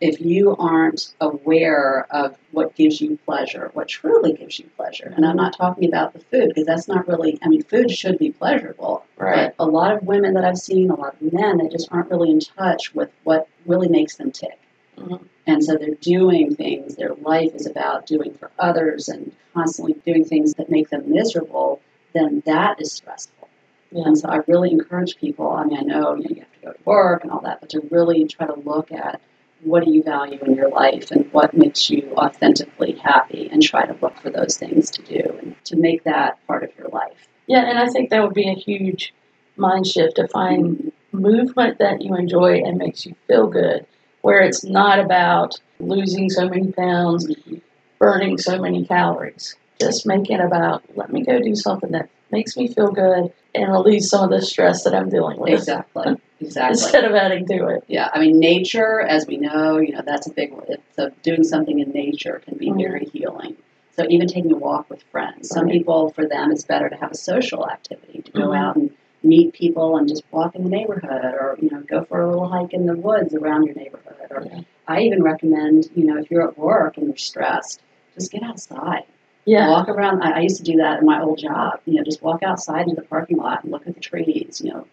if you aren't aware of what gives you pleasure, what truly gives you pleasure, and I'm not talking about the food because that's not really, I mean, food should be pleasurable. right. But a lot of women that I've seen, a lot of men, they just aren't really in touch with what really makes them tick. Mhm. And so they're doing things, their life is about doing for others and constantly doing things that make them miserable, then that is stressful. Yeah. And so I really encourage people. I mean, I know, you know you have to go to work and all that, but to really try to look at what do you value in your life and what makes you authentically happy and try to look for those things to do and to make that part of your life. Yeah, and I think that would be a huge mind shift to find mm-hmm. movement that you enjoy and makes you feel good, where it's not about losing so many pounds, mm-hmm. burning so many calories. Just make it about let me go do something that makes me feel good and release some of the stress that I'm dealing with. Exactly. Exactly. Instead of adding to it. Yeah, I mean, nature, as we know, you know, that's a big one. So doing something in nature can be Mhm. very healing. So even taking a walk with friends. Some Right. people, for them, it's better to have a social activity, to go Mhm. out and meet people and just walk in the neighborhood or, you know, go for a little hike in the woods around your neighborhood. Or Yeah. I even recommend, you know, if you're at work and you're stressed, just get outside. Yeah. Walk around. I, I used to do that in my old job. You know, just walk outside into the parking lot and look at the trees. You know,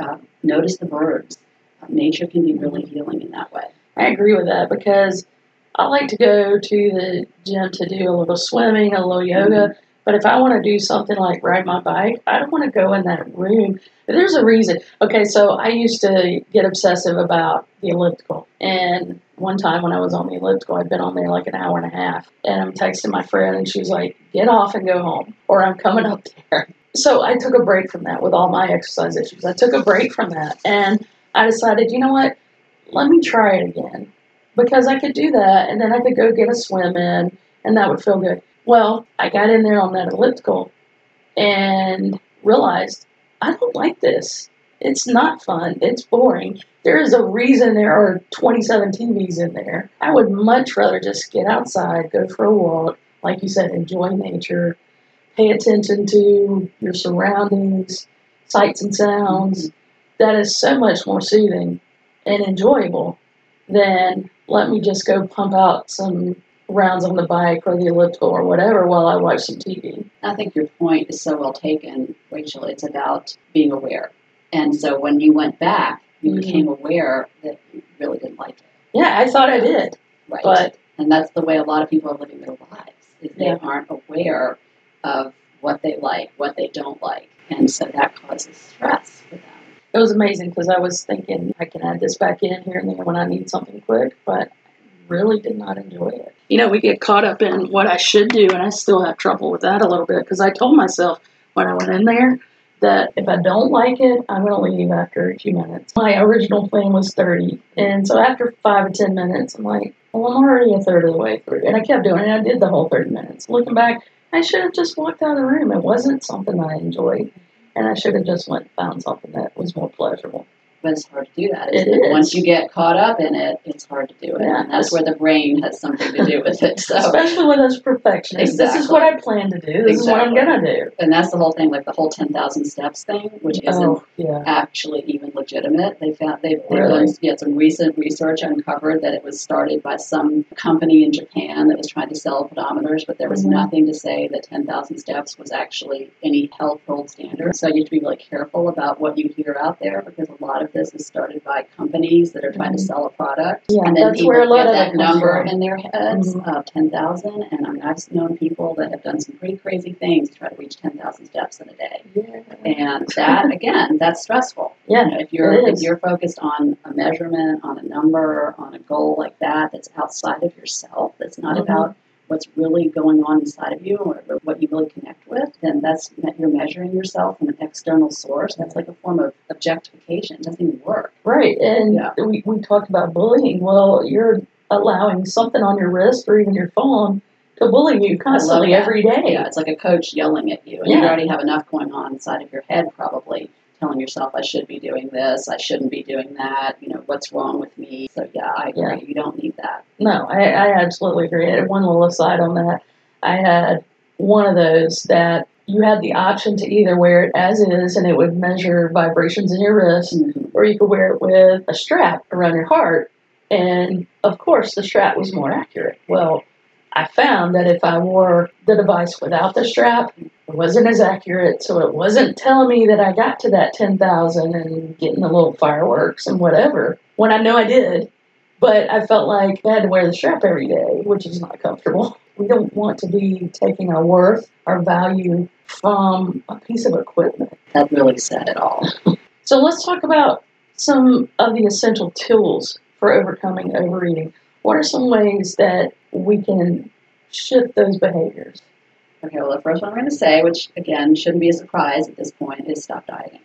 uh, notice the birds. Uh, nature can be really healing in that way. I agree with that because I like to go to the gym to do a little swimming, a little yoga. But if I want to do something like ride my bike, I don't want to go in that room. There's a reason. Okay, so I used to get obsessive about the elliptical. And one time when I was on the elliptical, I'd been on there like an hour and a half. And I'm texting my friend, and she was like, get off and go home, or I'm coming up there. So I took a break from that with all my exercise issues. I took a break from that. And I decided, you know what? Let me try it again because I could do that and then I could go get a swim in and that would feel good. Well, I got in there on that elliptical and realized I don't like this. It's not fun. It's boring. There is a reason there are 27 TVs in there. I would much rather just get outside, go for a walk, like you said, enjoy nature, pay attention to your surroundings, sights and sounds. Mm-hmm. That is so much more soothing and enjoyable than let me just go pump out some rounds on the bike or the elliptical or whatever while I watch some TV. I think your point is so well taken, Rachel. It's about being aware. And so when you went back, you Mhm. became aware that you really didn't like it. Yeah, I thought I did, Right. but and that's the way a lot of people are living their lives. Is they Yeah. aren't aware of what they like, what they don't like. And so that causes stress for them. it was amazing because I was thinking I can add this back in here and there when I need something quick, but really did not enjoy it. You know, we get caught up in what I should do, and I still have trouble with that a little bit because I told myself when I went in there that if I don't like it, I'm going to leave after a few minutes. My original plan was 30, and so after five or 10 minutes, I'm like, well, I'm already a third of the way through. And I kept doing it. I did the whole 30 minutes. Looking back, I should have just walked out of the room. It wasn't something I enjoyed, and I should have just went and found something that was more pleasurable. But it's hard to do that. It. Once you get caught up in it, it's hard to do it. Yeah. And that's where the brain has something to do with it. So Especially with us perfectionists. This is what I plan to do. This is what I'm going to do. and that's the whole thing, like the whole ten thousand steps thing, which isn't Oh, yeah. actually even legitimate. They found they've, they've Really? done yeah, some recent research uncovered that it was started by some company in Japan that was trying to sell pedometers, but there was Mhm. nothing to say that 10,000 steps was actually any health gold standard. So you have to be really careful about what you hear out there because a lot of this is started by companies that are trying to Mhm. sell a product. Yeah, and then that's where a lot get of that number from. in their heads Mhm. of 10,000. And I mean, I've known people that have done some pretty crazy things to try to reach 10,000 steps in a day. Yeah. And that, again, that's stressful. Yeah, You know, if you're if you're focused on a measurement, on a number, on a goal like that, that's outside of yourself, that's not Mhm. about what's really going on inside of you or what you really connect with, then that's that you're measuring yourself from an external source. That's like a form of objectification. It doesn't even work. Right. And Yeah. we, we talked about bullying. Well, you're allowing something on your wrist or even your phone to bully you constantly every day. Yeah, it's like a coach yelling at you, and you already have enough going on inside of your head, probably telling yourself, "I should be doing this. I shouldn't be doing that. You know, what's wrong with me?" So yeah, I agree. Yeah. You don't need that. No, I, I absolutely agree. And one little aside on that, I had one of those that you had the option to either wear it as is and it would measure vibrations in your wrist, Mhm. or you could wear it with a strap around your heart. And of course, the strap was more accurate. Well, I found that if I wore the device without the strap, it wasn't as accurate. So it wasn't telling me that I got to that 10,000 and getting the little fireworks and whatever when I know I did. But I felt like I had to wear the strap every day, which is not comfortable. We don't want to be taking our worth, our value from a piece of equipment. That really said it all. So let's talk about some of the essential tools for overcoming overeating. What are some ways that we can shift those behaviors? Okay, well, the first one I'm going to say, which again shouldn't be a surprise at this point, is stop dieting.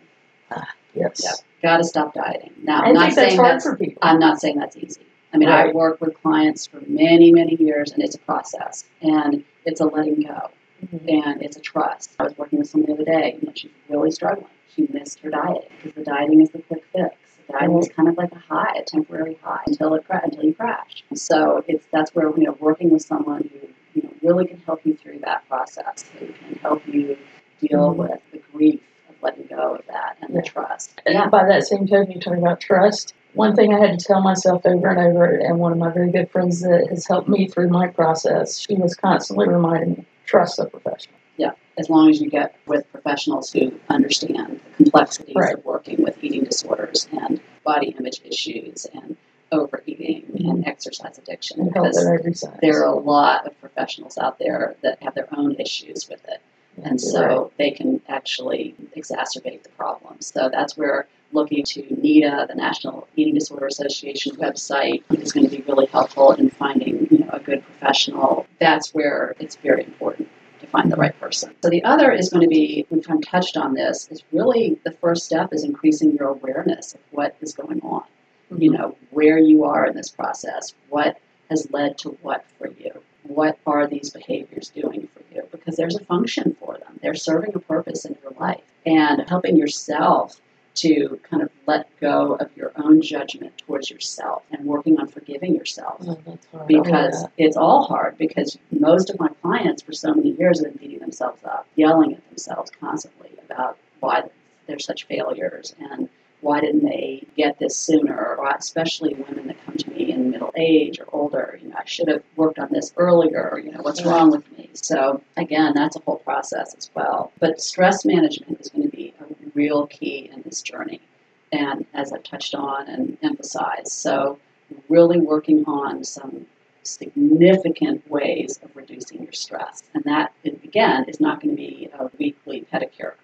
Yes. Yeah. Got to stop dieting. Now, I I'm not that's saying hard that's for people. I'm not saying that's easy. I mean, Right. I've worked with clients for many, many years, and it's a process, and it's a letting go, Mhm. and it's a trust. I was working with someone the other day, and she's really struggling. She missed her diet because the dieting is the quick fix. The dieting is kind of like a high, a temporary high, until it cra- until you crash. So it's that's where you know working with someone who you know really can help you through that process, who can help you deal Mhm. with the grief of letting go of that and Yeah. the trust. And by that same token, you talking about trust. One thing I had to tell myself over and over, and one of my very good friends that has helped me through my process, she was constantly reminding me, trust the professional. Yeah, as long as you get with professionals who understand the complexities Right. of working with eating disorders and body image issues and overeating and exercise addiction because there are a lot of professionals out there that have their own issues with it and so they can actually exacerbate the problem so that's where looking to NEDA, the National Eating Disorder Association website, is going to be really helpful in finding you know, a good professional. That's where it's very important to find the right person. So the other is going to be, we've kind of touched on this, is really the first step is increasing your awareness of what is going on. You know, where you are in this process, what has led to what for you. What are these behaviors doing for you? Because there's a function for them. They're serving a purpose in your life and helping yourself to kind of let go of your own judgment towards yourself and working on forgiving yourself Oh, that's hard. because it's all hard because most of my clients for so many years have been beating themselves up, yelling at themselves constantly about why they're such failures and why didn't they get this sooner, or especially women that come to me in middle age or older, you know, I should have worked on this earlier, or, you know, what's wrong with me? So again, that's a whole process as well. But stress management is going to be a real key in this journey. And as I've touched on and emphasized, so really working on some significant ways of reducing your stress. And that, again, is not going to be a weekly pedicure.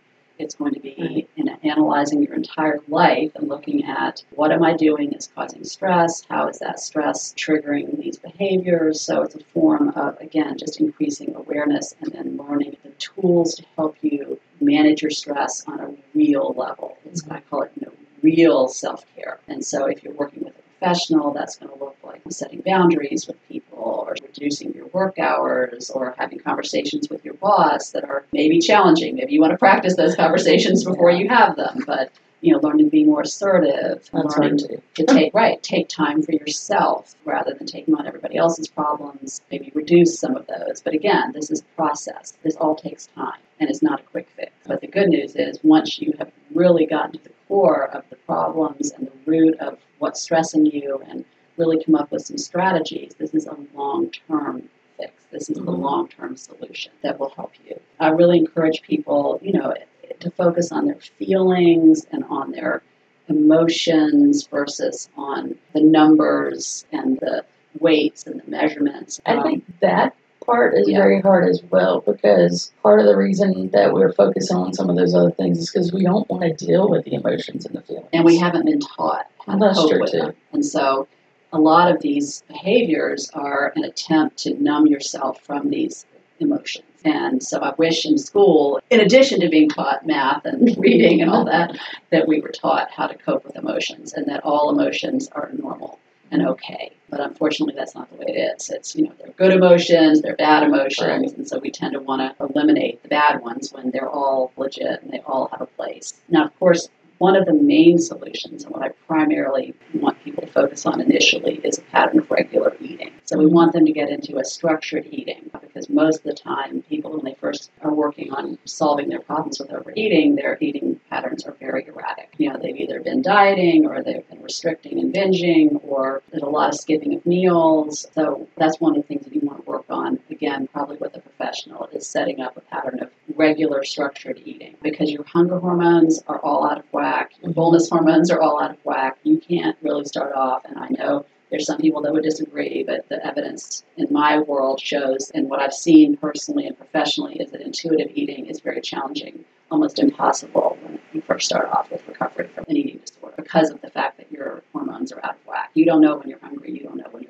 It's going to be in analyzing your entire life and looking at what am I doing that's causing stress? How is that stress triggering these behaviors? So it's a form of, again, just increasing awareness and then learning the tools to help you manage your stress on a real level. It's, what I call it, you know, real self care. And so if you're working with a professional, that's going to look like setting boundaries with people or reducing your work hours or having conversations with your boss that are maybe challenging. Maybe you want to practice those conversations before you have them, but you know, learning to be more assertive, That's learning too. to take right, take time for yourself rather than taking on everybody else's problems. Maybe reduce some of those. But again, this is a process. This all takes time, and it's not a quick fix. But the good news is, once you have really gotten to the core of the problems and the root of what's stressing you, and really come up with some strategies, this is a long-term fix. This is the Mhm. long-term solution that will help you. I really encourage people, you know, to focus on their feelings and on their emotions versus on the numbers and the weights and the measurements. I Um, think that part is Yeah. very hard as well because part of the reason that we're focusing on some of those other things is because we don't want to deal with the emotions and the feelings. and we haven't been taught how to That's cope with too. them. And so a lot of these behaviors are an attempt to numb yourself from these emotions. And so I wish in school, in addition to being taught math and reading and all that, that we were taught how to cope with emotions and that all emotions are normal and okay. But unfortunately, that's not the way it is. It's, you know, they're good emotions, they're bad emotions, Right. and so we tend to want to eliminate the bad ones when they're all legit and they all have a place. Now, of course, one of the main solutions, and what I primarily want people to focus on initially, is a pattern of regular eating. So we want them to get into a structured eating because most of the time, people, when they first are working on solving their problems with overeating, their eating patterns are very erratic. You know, they've either been dieting or they've been restricting and binging, or there's a lot of skipping of meals. So that's one of the things that you want to work on, again, probably with a professional, is setting up a pattern of regular structured eating because your hunger hormones are all out of whack, your fullness hormones are all out of whack. You can't really start off, and I know There's some people that would disagree, but the evidence in my world shows, and what I've seen personally and professionally, is that intuitive eating is very challenging, almost impossible when you first start off with recovery from an eating disorder because of the fact that your hormones are out of whack. You don't know when you're hungry, you don't know when you're.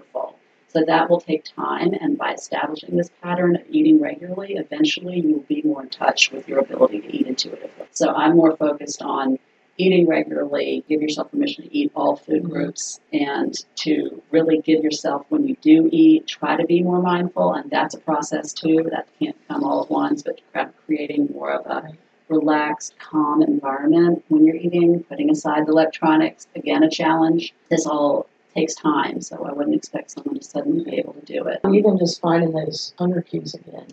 So that will take time, and by establishing this pattern of eating regularly, eventually you will be more in touch with your ability to eat intuitively. So I'm more focused on eating regularly, give yourself permission to eat all food mm-hmm. groups, and to really give yourself, when you do eat, try to be more mindful. And that's a process too. That can't come all at once, but creating more of a relaxed, calm environment when you're eating, putting aside the electronics, again, a challenge. This all takes time, so I wouldn't expect someone to suddenly be able to do it. Even just finding those hunger cues again.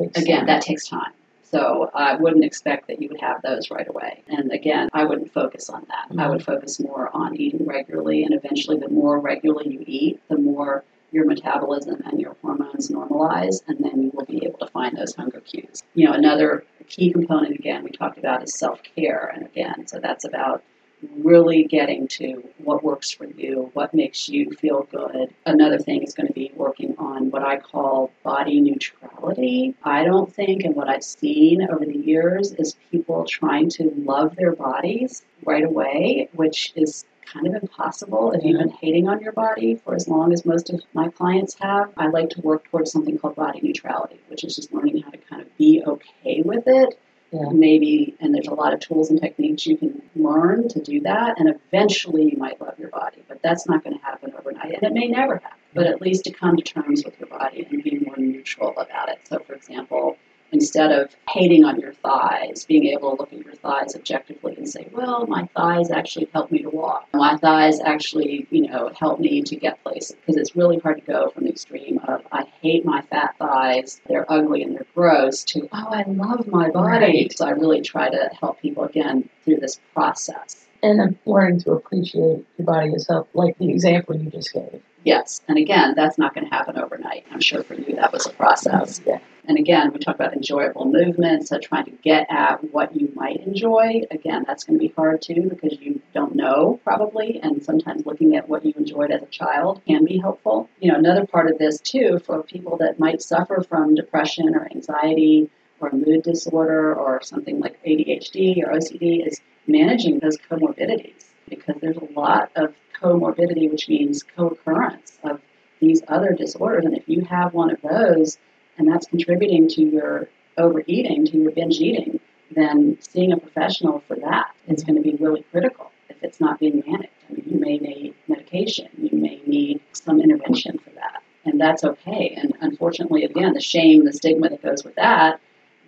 Again, time. that takes time. So I wouldn't expect that you would have those right away. And again, I wouldn't focus on that. Mm-hmm. I would focus more on eating regularly, and eventually, the more regularly you eat, the more your metabolism and your hormones normalize, and then you will be able to find those hunger cues. You know, another key component, again, we talked about is self care. And again, so that's about really getting to what works for you, what makes you feel good. Another thing is going to be working on what I call body neutrality. I don't think, and what I've seen over the years, is people trying to love their bodies right away, which is kind of impossible if you've been hating on your body for as long as most of my clients have. I like to work towards something called body neutrality, which is just learning how to kind of be okay with it yeah. maybe, and there's a lot of tools and techniques you can learn to do that, and eventually you might love your body. But that's not going to happen overnight, and it may never happen. But at least to come to terms with your body and be more neutral about it. So, for example, instead of hating on your thighs, being able to look at your thighs objectively and say, well, my thighs actually help me to walk. My thighs actually, you know, help me to get places. Because it's really hard to go from the extreme of, I hate my fat thighs, they're ugly and they're gross, to, oh, I love my body. Right. So I really try to help people again through this process. And learning to appreciate your body yourself, like the example you just gave. Yes, and again, that's not going to happen overnight. I'm sure for you that was a process. Yeah. And again, we talk about enjoyable movement, so trying to get at what you might enjoy. Again, that's going to be hard too because you don't know probably, and sometimes looking at what you enjoyed as a child can be helpful. You know, another part of this too for people that might suffer from depression or anxiety or mood disorder or something like ADHD or OCD is managing those comorbidities because there's a lot of comorbidity, which means co occurrence of these other disorders. And if you have one of those and that's contributing to your overeating, to your binge eating, then seeing a professional for that is going to be really critical if it's not being managed. I mean, you may need medication, you may need some intervention for that, and that's okay. And unfortunately, again, the shame, the stigma that goes with that,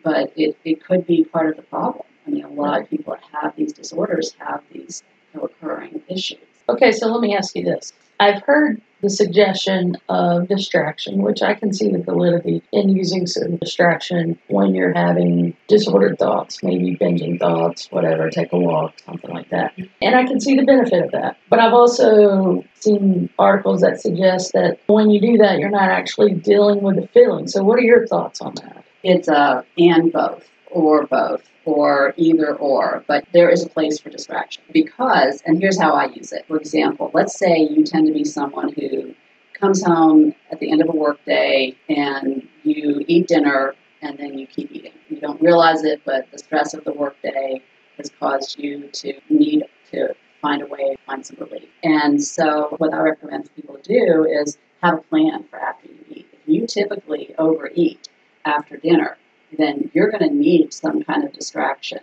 but it, it could be part of the problem. I mean, a lot of people that have these disorders have these co-occurring issues. Okay, so let me ask you this. I've heard the suggestion of distraction, which I can see the validity in using certain distraction when you're having disordered thoughts, maybe binging thoughts, whatever, take a walk, something like that. And I can see the benefit of that. But I've also seen articles that suggest that when you do that, you're not actually dealing with the feeling. So, what are your thoughts on that? It's a uh, and both or both or either or, but there is a place for distraction because, and here's how I use it. For example, let's say you tend to be someone who comes home at the end of a workday and you eat dinner and then you keep eating. You don't realize it, but the stress of the workday has caused you to need to find a way to find some relief. And so, what I recommend people to do is have a plan for after you eat. If you typically overeat after dinner, then you're going to need some kind of distraction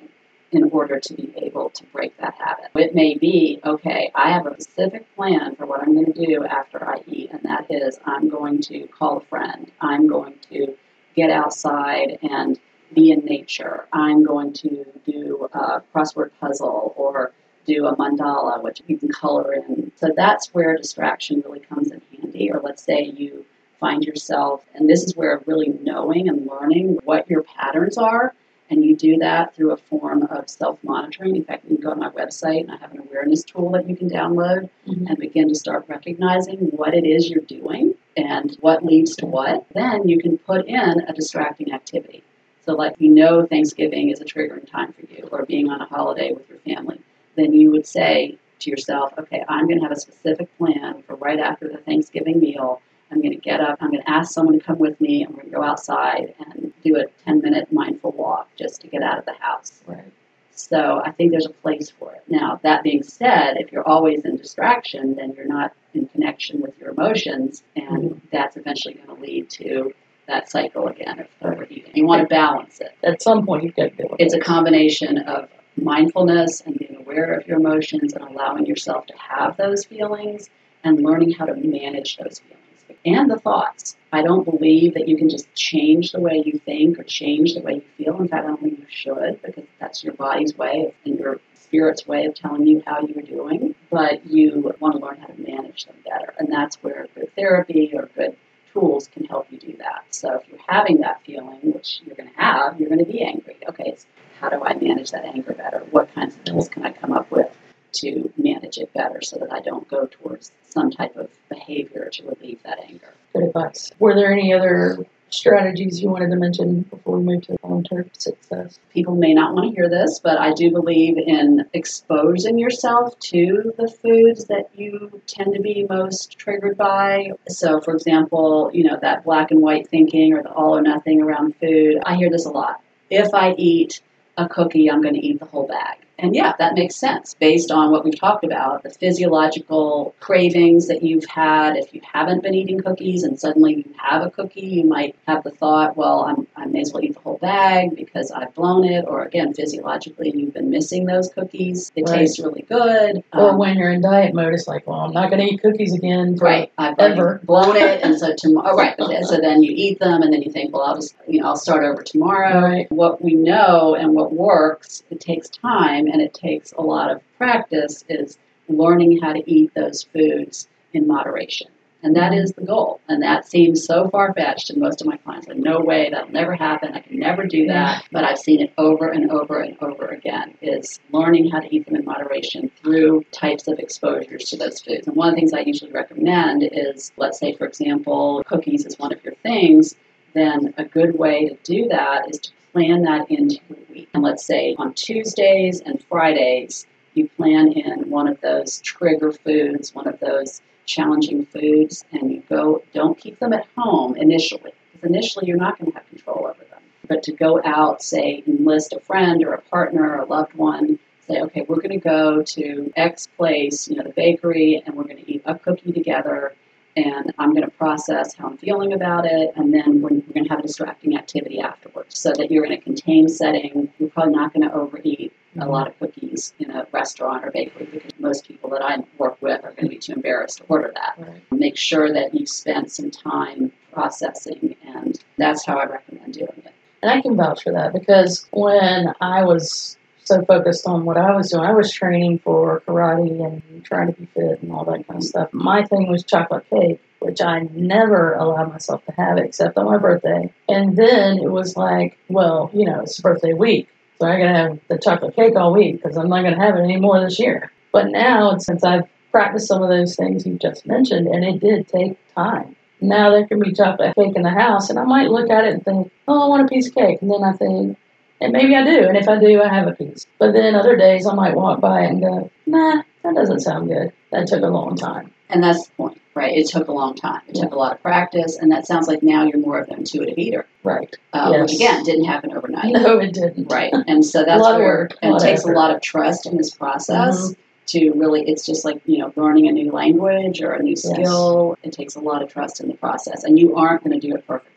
in order to be able to break that habit. It may be, okay, I have a specific plan for what I'm going to do after I eat, and that is I'm going to call a friend. I'm going to get outside and be in nature. I'm going to do a crossword puzzle or do a mandala, which you can color in. So that's where distraction really comes in handy. Or let's say you find yourself, and this is where really knowing and learning what your patterns are. And you do that through a form of self monitoring. In fact, you can go to my website and I have an awareness tool that you can download mm-hmm. and begin to start recognizing what it is you're doing and what leads to what. Then you can put in a distracting activity. So, like you know, Thanksgiving is a triggering time for you, or being on a holiday with your family, then you would say, to yourself, okay, I'm going to have a specific plan for right after the Thanksgiving meal. I'm going to get up, I'm going to ask someone to come with me, we're going to go outside and do a 10 minute mindful walk just to get out of the house. Right. So I think there's a place for it. Now, that being said, if you're always in distraction, then you're not in connection with your emotions, and Mhm. that's eventually going to lead to that cycle again of overeating. You want to balance it. At some point, you've got to deal It's a combination of mindfulness and being aware of your emotions and allowing yourself to have those feelings and learning how to manage those feelings and the thoughts. I don't believe that you can just change the way you think or change the way you feel. In fact, I don't think you should because that's your body's way and your spirit's way of telling you how you're doing. But you want to learn how to manage them better. And that's where good therapy or good tools can help you do that. So if you're having that feeling, which you're going to have, you're going to be angry. Okay, so how do I manage that anger better? What kinds of tools can I come up with to manage it better so that I don't go towards some type of behavior to relieve that anger? Good advice. Were there any other strategies you wanted to mention before we move to long term success? People may not want to hear this, but I do believe in exposing yourself to the foods that you tend to be most triggered by. So, for example, you know, that black and white thinking or the all or nothing around food. I hear this a lot. If I eat a cookie, I'm going to eat the whole bag. And yeah, that makes sense based on what we've talked about the physiological cravings that you've had. If you haven't been eating cookies and suddenly you have a cookie, you might have the thought, well, I'm, I may as well eat the whole bag because I've blown it. Or again, physiologically, you've been missing those cookies. It Right. tastes really good. Or Um, when you're in diet mode, it's like, well, I'm not going to eat cookies again. For, Right, I've Ever. blown it, and so tomorrow. Right, so then you eat them, and then you think, well, I'll just, you know, I'll start over tomorrow. Right. What we know and what works, it takes time and it takes a lot of practice. Is learning how to eat those foods in moderation, and that is the goal. And that seems so far fetched to most of my clients. Like, no way, that'll never happen. I can never do that. But I've seen it over and over and over again. Is learning how to eat them in moderation through types of exposures to those foods. And one of the things I usually recommend is, let's say, for example, cookies is one of your things. Then a good way to do that is to plan that into your week. And let's say on Tuesdays and Fridays, you plan in one of those trigger foods, one of those challenging foods, and you go, don't keep them at home initially, because initially you're not going to have control over them. But to go out, say, enlist a friend or a partner or a loved one, say, okay, we're going to go to X place, you know, the bakery, and we're going to eat a cookie together and I'm going to process how I'm feeling about it, and then we're, we're going to have a distracting activity afterwards, so that you're in a contained setting. You're probably not going to overeat a mm-hmm. lot of cookies in a restaurant or bakery because most people that I work with are going to be too embarrassed to order that. Right. Make sure that you spend some time processing, and that's how I recommend doing it. And I can vouch for that because when I was so focused on what I was doing, I was training for karate and trying to be fit and all that kind of stuff. My thing was chocolate cake, which I never allowed myself to have except on my birthday. And then it was like, well, you know, it's birthday week. So I gotta have the chocolate cake all week because I'm not gonna have it anymore this year. But now, since I've practiced some of those things you just mentioned, and it did take time. Now there can be chocolate cake in the house, and I might look at it and think, oh, I want a piece of cake. And then I think, and maybe I do. And if I do, I have a piece. But then other days I might walk by it and go, nah, that doesn't sound good. That took a long time. And that's the point, right? It took a long time. It took a lot of practice, and that sounds like now you're more of an intuitive eater, Right. uh, Yes. which again didn't happen overnight. No, it didn't. Right. And so that's where and it takes a lot of trust in this process to really it's just like, you know, learning a new language or a new skill. It takes a lot of trust in the process. And you aren't going to do it perfectly.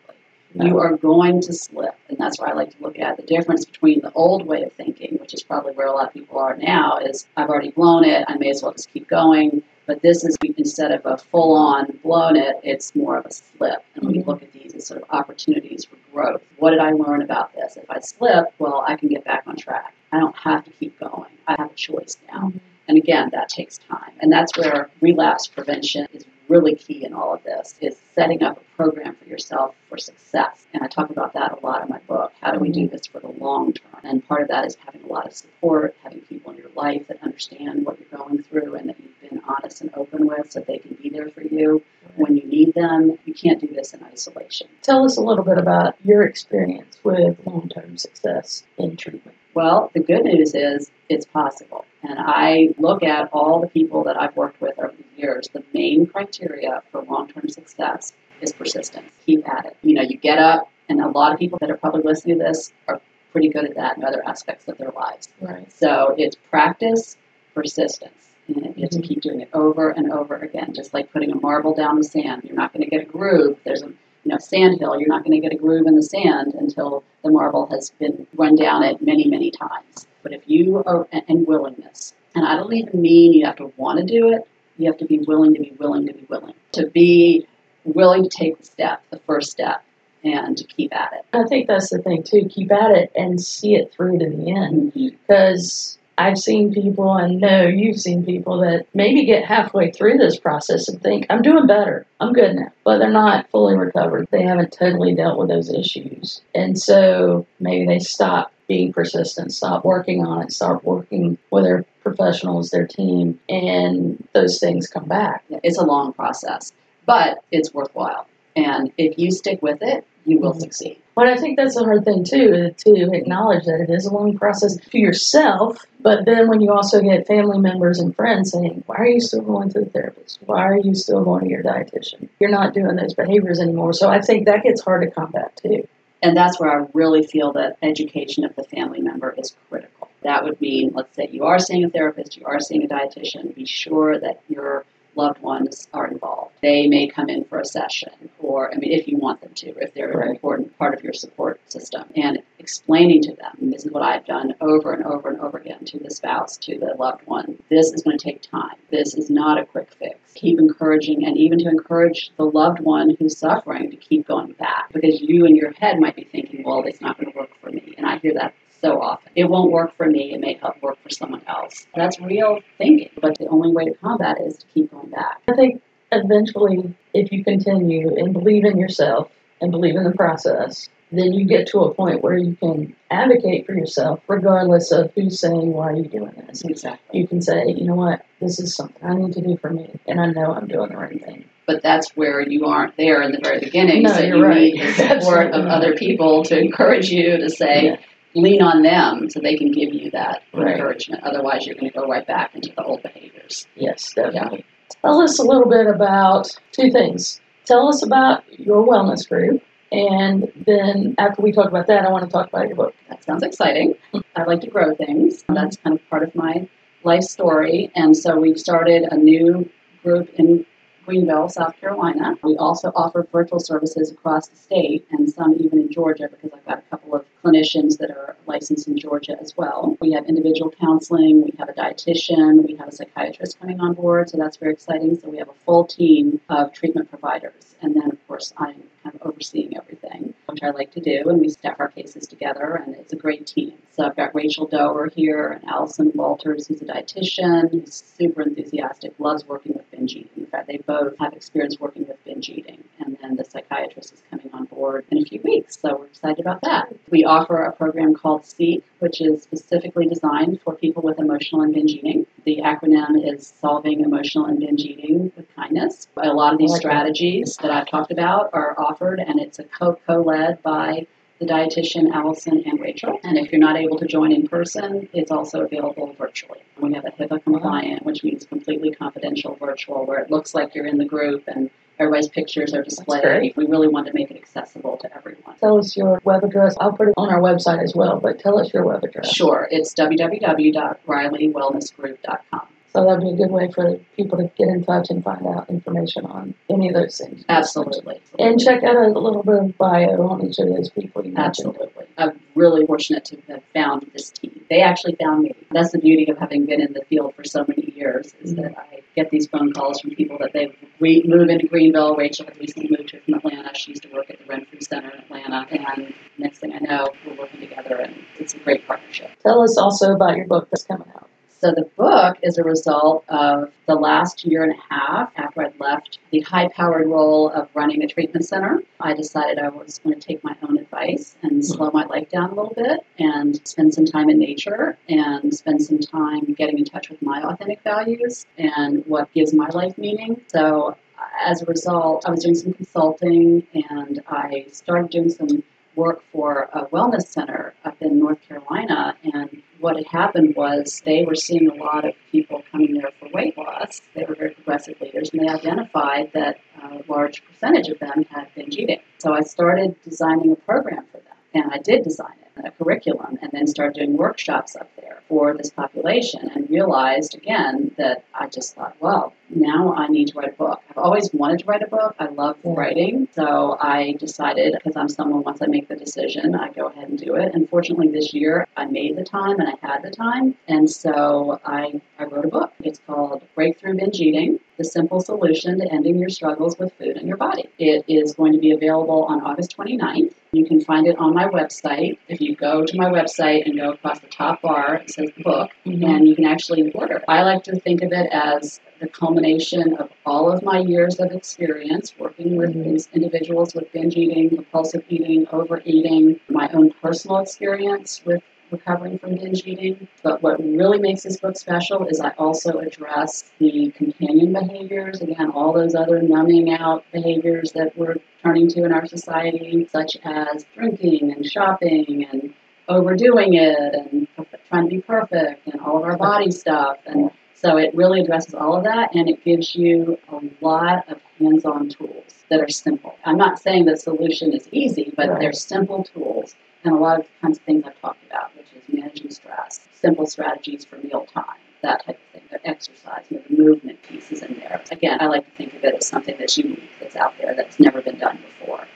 You are going to slip. And that's where I like to look at the difference between the old way of thinking, which is probably where a lot of people are now, is I've already blown it, I may as well just keep going. But this is instead of a full on blown it, it's more of a slip. And we Mhm. look at these as sort of opportunities for growth. What did I learn about this? If I slip, well, I can get back on track. I don't have to keep going. I have a choice now. Mhm. And again, that takes time. And that's where relapse prevention is really key in all of this, is setting up a program for yourself for success. And I talk about that a lot in my book. How do we do this for the long term? And part of that is having a lot of support, having people in your life that understand what you're going through and that you've been honest and open with so they can be there for you when you need them. You can't do this in isolation. Tell us a little bit about your experience with long term success in treatment. Well, the good news is it's possible. And I look at all the people that I've worked with over the years. The main criteria for long term success is persistence. Keep at it. You know, you get up, and a lot of people that are probably listening to this are pretty good at that in other aspects of their lives. Right. So it's practice, persistence. And you have to Mhm. keep doing it over and over again, just like putting a marble down the sand. You're not going to get a groove. There's a you know sand hill. You're not going to get a groove in the sand until the marble has been run down it many, many times. But if you are and willingness, and I don't even mean you have to want to do it. You have to be willing to be willing to be willing to be willing to take the step, the first step, and to keep at it. I think that's the thing too. Keep at it and see it through to the end. Mm-hmm. Because I've seen people, and know you've seen people that maybe get halfway through this process and think, I'm doing better, I'm good now. But they're not fully recovered. They haven't totally dealt with those issues. And so maybe they stop being persistent, stop working on it, start working with their professionals, their team, and those things come back. It's a long process, but it's worthwhile. And if you stick with it, you will succeed. But I think that's a hard thing too, to acknowledge that it is a long process to yourself. But then when you also get family members and friends saying, "Why are you still going to the therapist? Why are you still going to your dietitian? You're not doing those behaviors anymore." So I think that gets hard to combat too. And that's where I really feel that education of the family member is critical. That would mean, let's say you are seeing a therapist, you are seeing a dietitian, be sure that your loved ones are involved. They may come in for a session, or, I mean, if you want them to, if they're an Right. important part of your support system. And explaining to them, this is what I've done over and over and over again to the spouse, to the loved one, this is going to take time. This is not a quick fix. Keep encouraging, and even to encourage the loved one who's suffering to keep going back. Because you in your head might be thinking, well, it's not going to work for me. And I hear that so often. It won't work for me, it may help work for someone else. That's real thinking, but the only way to combat it is to keep going back. I think eventually, if you continue and believe in yourself and believe in the process, then you get to a point where you can advocate for yourself, regardless of who's saying, Why are you doing this? Exactly. You can say, You know what? This is something I need to do for me, and I know I'm doing the right thing. But that's where you aren't there in the very beginning. No, so you're you right. need the support of other people to encourage you to say, Yeah. Lean on them so they can give you that Right. encouragement. Otherwise, you're going to go right back into the old behaviors. Yes, definitely. Tell us a little bit about two things. Tell us about your wellness group, and then after we talk about that, I want to talk about your book. That sounds exciting. I like to grow things. That's kind of part of my life story. And so we've started a new group in Greenville, South Carolina. We also offer virtual services across the state and some even in Georgia because I've got a couple of clinicians that are licensed in Georgia as well. We have individual counseling, we have a dietitian, we have a psychiatrist coming on board, so that's very exciting. So we have a full team of treatment providers. And then, of course, I'm kind of overseeing everything, which I like to do, and we staff our cases together, and it's a great team. So I've got Rachel Dower here and Allison Walters, who's a dietitian, who's super enthusiastic, loves working with binge eating. In fact, they both have experience working with binge eating. And then the psychiatrist is coming on board in a few weeks, so we're excited about that. We offer a program called SEEK, which is specifically designed for people with emotional and binge eating. The acronym is Solving Emotional and Binge Eating with Kindness. A lot of these I like that. strategies that I've talked about are offered, and it's a co led by the dietitian Allison and Rachel. And if you're not able to join in person, it's also available virtually. We have a HIPAA compliant, which means completely confidential virtual, where it looks like you're in the group and everybody's pictures are displayed. We really want to make it accessible to everyone. Tell us your web address. I'll put it on our website as well, but tell us your web address. Sure, it's www.rileywellnessgroup.com. So that'd be a good way for people to get in touch and find out information on any of those things. Absolutely. And check out a little bit of bio on each of those people you. Absolutely. I'm really fortunate to have found this team. They actually found me. That's the beauty of having been in the field for so many years is that I get these phone calls from people that they re- move into Greenville. Rachel had recently moved here from Atlanta. She used to work at the Renfrew Center in Atlanta. And next thing I know, we're working together and it's a great partnership. Tell us also about your book that's coming out. So the book is a result of the last year and a half after I'd left the high-powered role of running a treatment center. I decided I was going to take my own advice and hmm. slow my life down a little bit and spend some time in nature and spend some time getting in touch with my authentic values and what gives my life meaning. So as a result, I was doing some consulting and I started doing some work for a wellness center up in North Carolina and what had happened was they were seeing a lot of people coming there for weight loss. They were very progressive leaders, and they identified that a large percentage of them had binge eating. So I started designing a program for them, and I did design it a curriculum and then started doing workshops up there for this population and realized again that I just thought, well, now I need to write a book. I've always wanted to write a book. I love writing. So I decided, because I'm someone, once I make the decision, I go ahead and do it. And fortunately, this year I made the time and I had the time. And so I, I wrote a book. It's called Break Through Binge Eating The Simple Solution to Ending Your Struggles with Food and Your Body. It is going to be available on August 29th. You can find it on my website. If you go to my website and go across the top bar, it says the book, mm-hmm. and you can actually order. I like to think of it as the culmination of all of my years of experience working with mm-hmm. these individuals with binge eating, compulsive eating, overeating, my own personal experience with recovering from binge eating. But what really makes this book special is I also address the companion behaviors, again, all those other numbing out behaviors that we're turning to in our society, such as drinking and shopping and overdoing it and trying to be perfect and all of our body stuff and so it really addresses all of that and it gives you a lot of hands on tools that are simple. I'm not saying the solution is easy, but right. they're simple tools and a lot of the kinds of things I've talked about, which is managing stress, simple strategies for meal time, that type of thing. The exercise, you know, the movement pieces in there. Again, I like to think of it as something that's unique, that's out there, that's never been done before.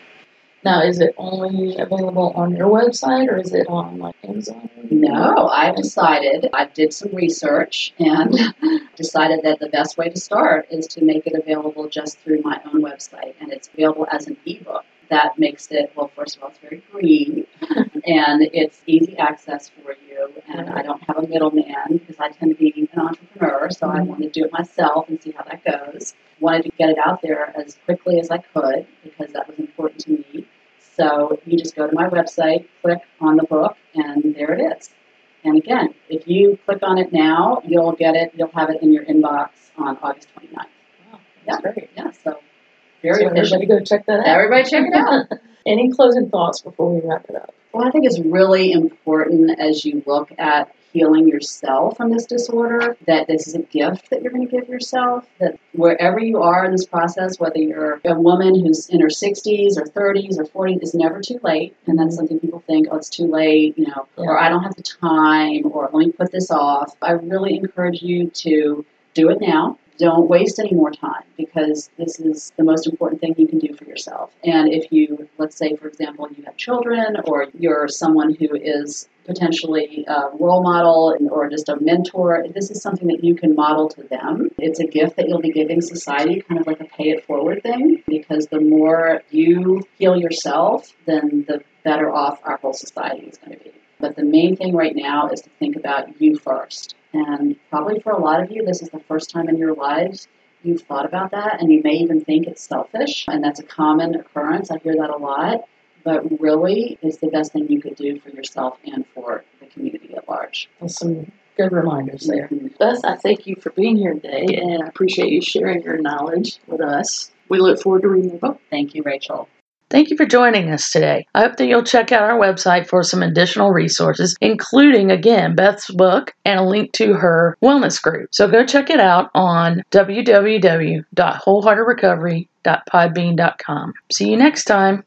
Now, is it only available on your website or is it on like Amazon? No, I decided, I did some research and decided that the best way to start is to make it available just through my own website. And it's available as an ebook. That makes it, well, first of all, it's very green and it's easy access for you. And I don't have a middleman because I tend to be an entrepreneur, so I mm-hmm. want to do it myself and see how that goes. Wanted to get it out there as quickly as I could because that was important to me. So you just go to my website, click on the book, and there it is. And again, if you click on it now, you'll get it, you'll have it in your inbox on August 29th. Wow, that's yeah. great. Yeah, so very so Everybody go check that out. Everybody check it out. Any closing thoughts before we wrap it up? Well, I think it's really important as you look at healing yourself from this disorder, that this is a gift that you're going to give yourself, that wherever you are in this process, whether you're a woman who's in her 60s or 30s or 40s, it's never too late. And that's something people think, oh, it's too late, you know, yeah. or I don't have the time, or let me put this off. I really encourage you to do it now don't waste any more time because this is the most important thing you can do for yourself. And if you, let's say, for example, you have children or you're someone who is potentially a role model or just a mentor, this is something that you can model to them. It's a gift that you'll be giving society, kind of like a pay it forward thing, because the more you heal yourself, then the better off our whole society is going to be. But the main thing right now is to think about you first. And probably for a lot of you, this is the first time in your lives you've thought about that, and you may even think it's selfish, and that's a common occurrence. I hear that a lot. But really, it's the best thing you could do for yourself and for the community at large. That's some good reminders there. Mm-hmm. Beth, I thank you for being here today, and I appreciate you sharing your knowledge with us. We look forward to reading the book. Thank you, Rachel. Thank you for joining us today. I hope that you'll check out our website for some additional resources, including, again, Beth's book and a link to her wellness group. So go check it out on www.wholeheartedrecovery.podbean.com. See you next time.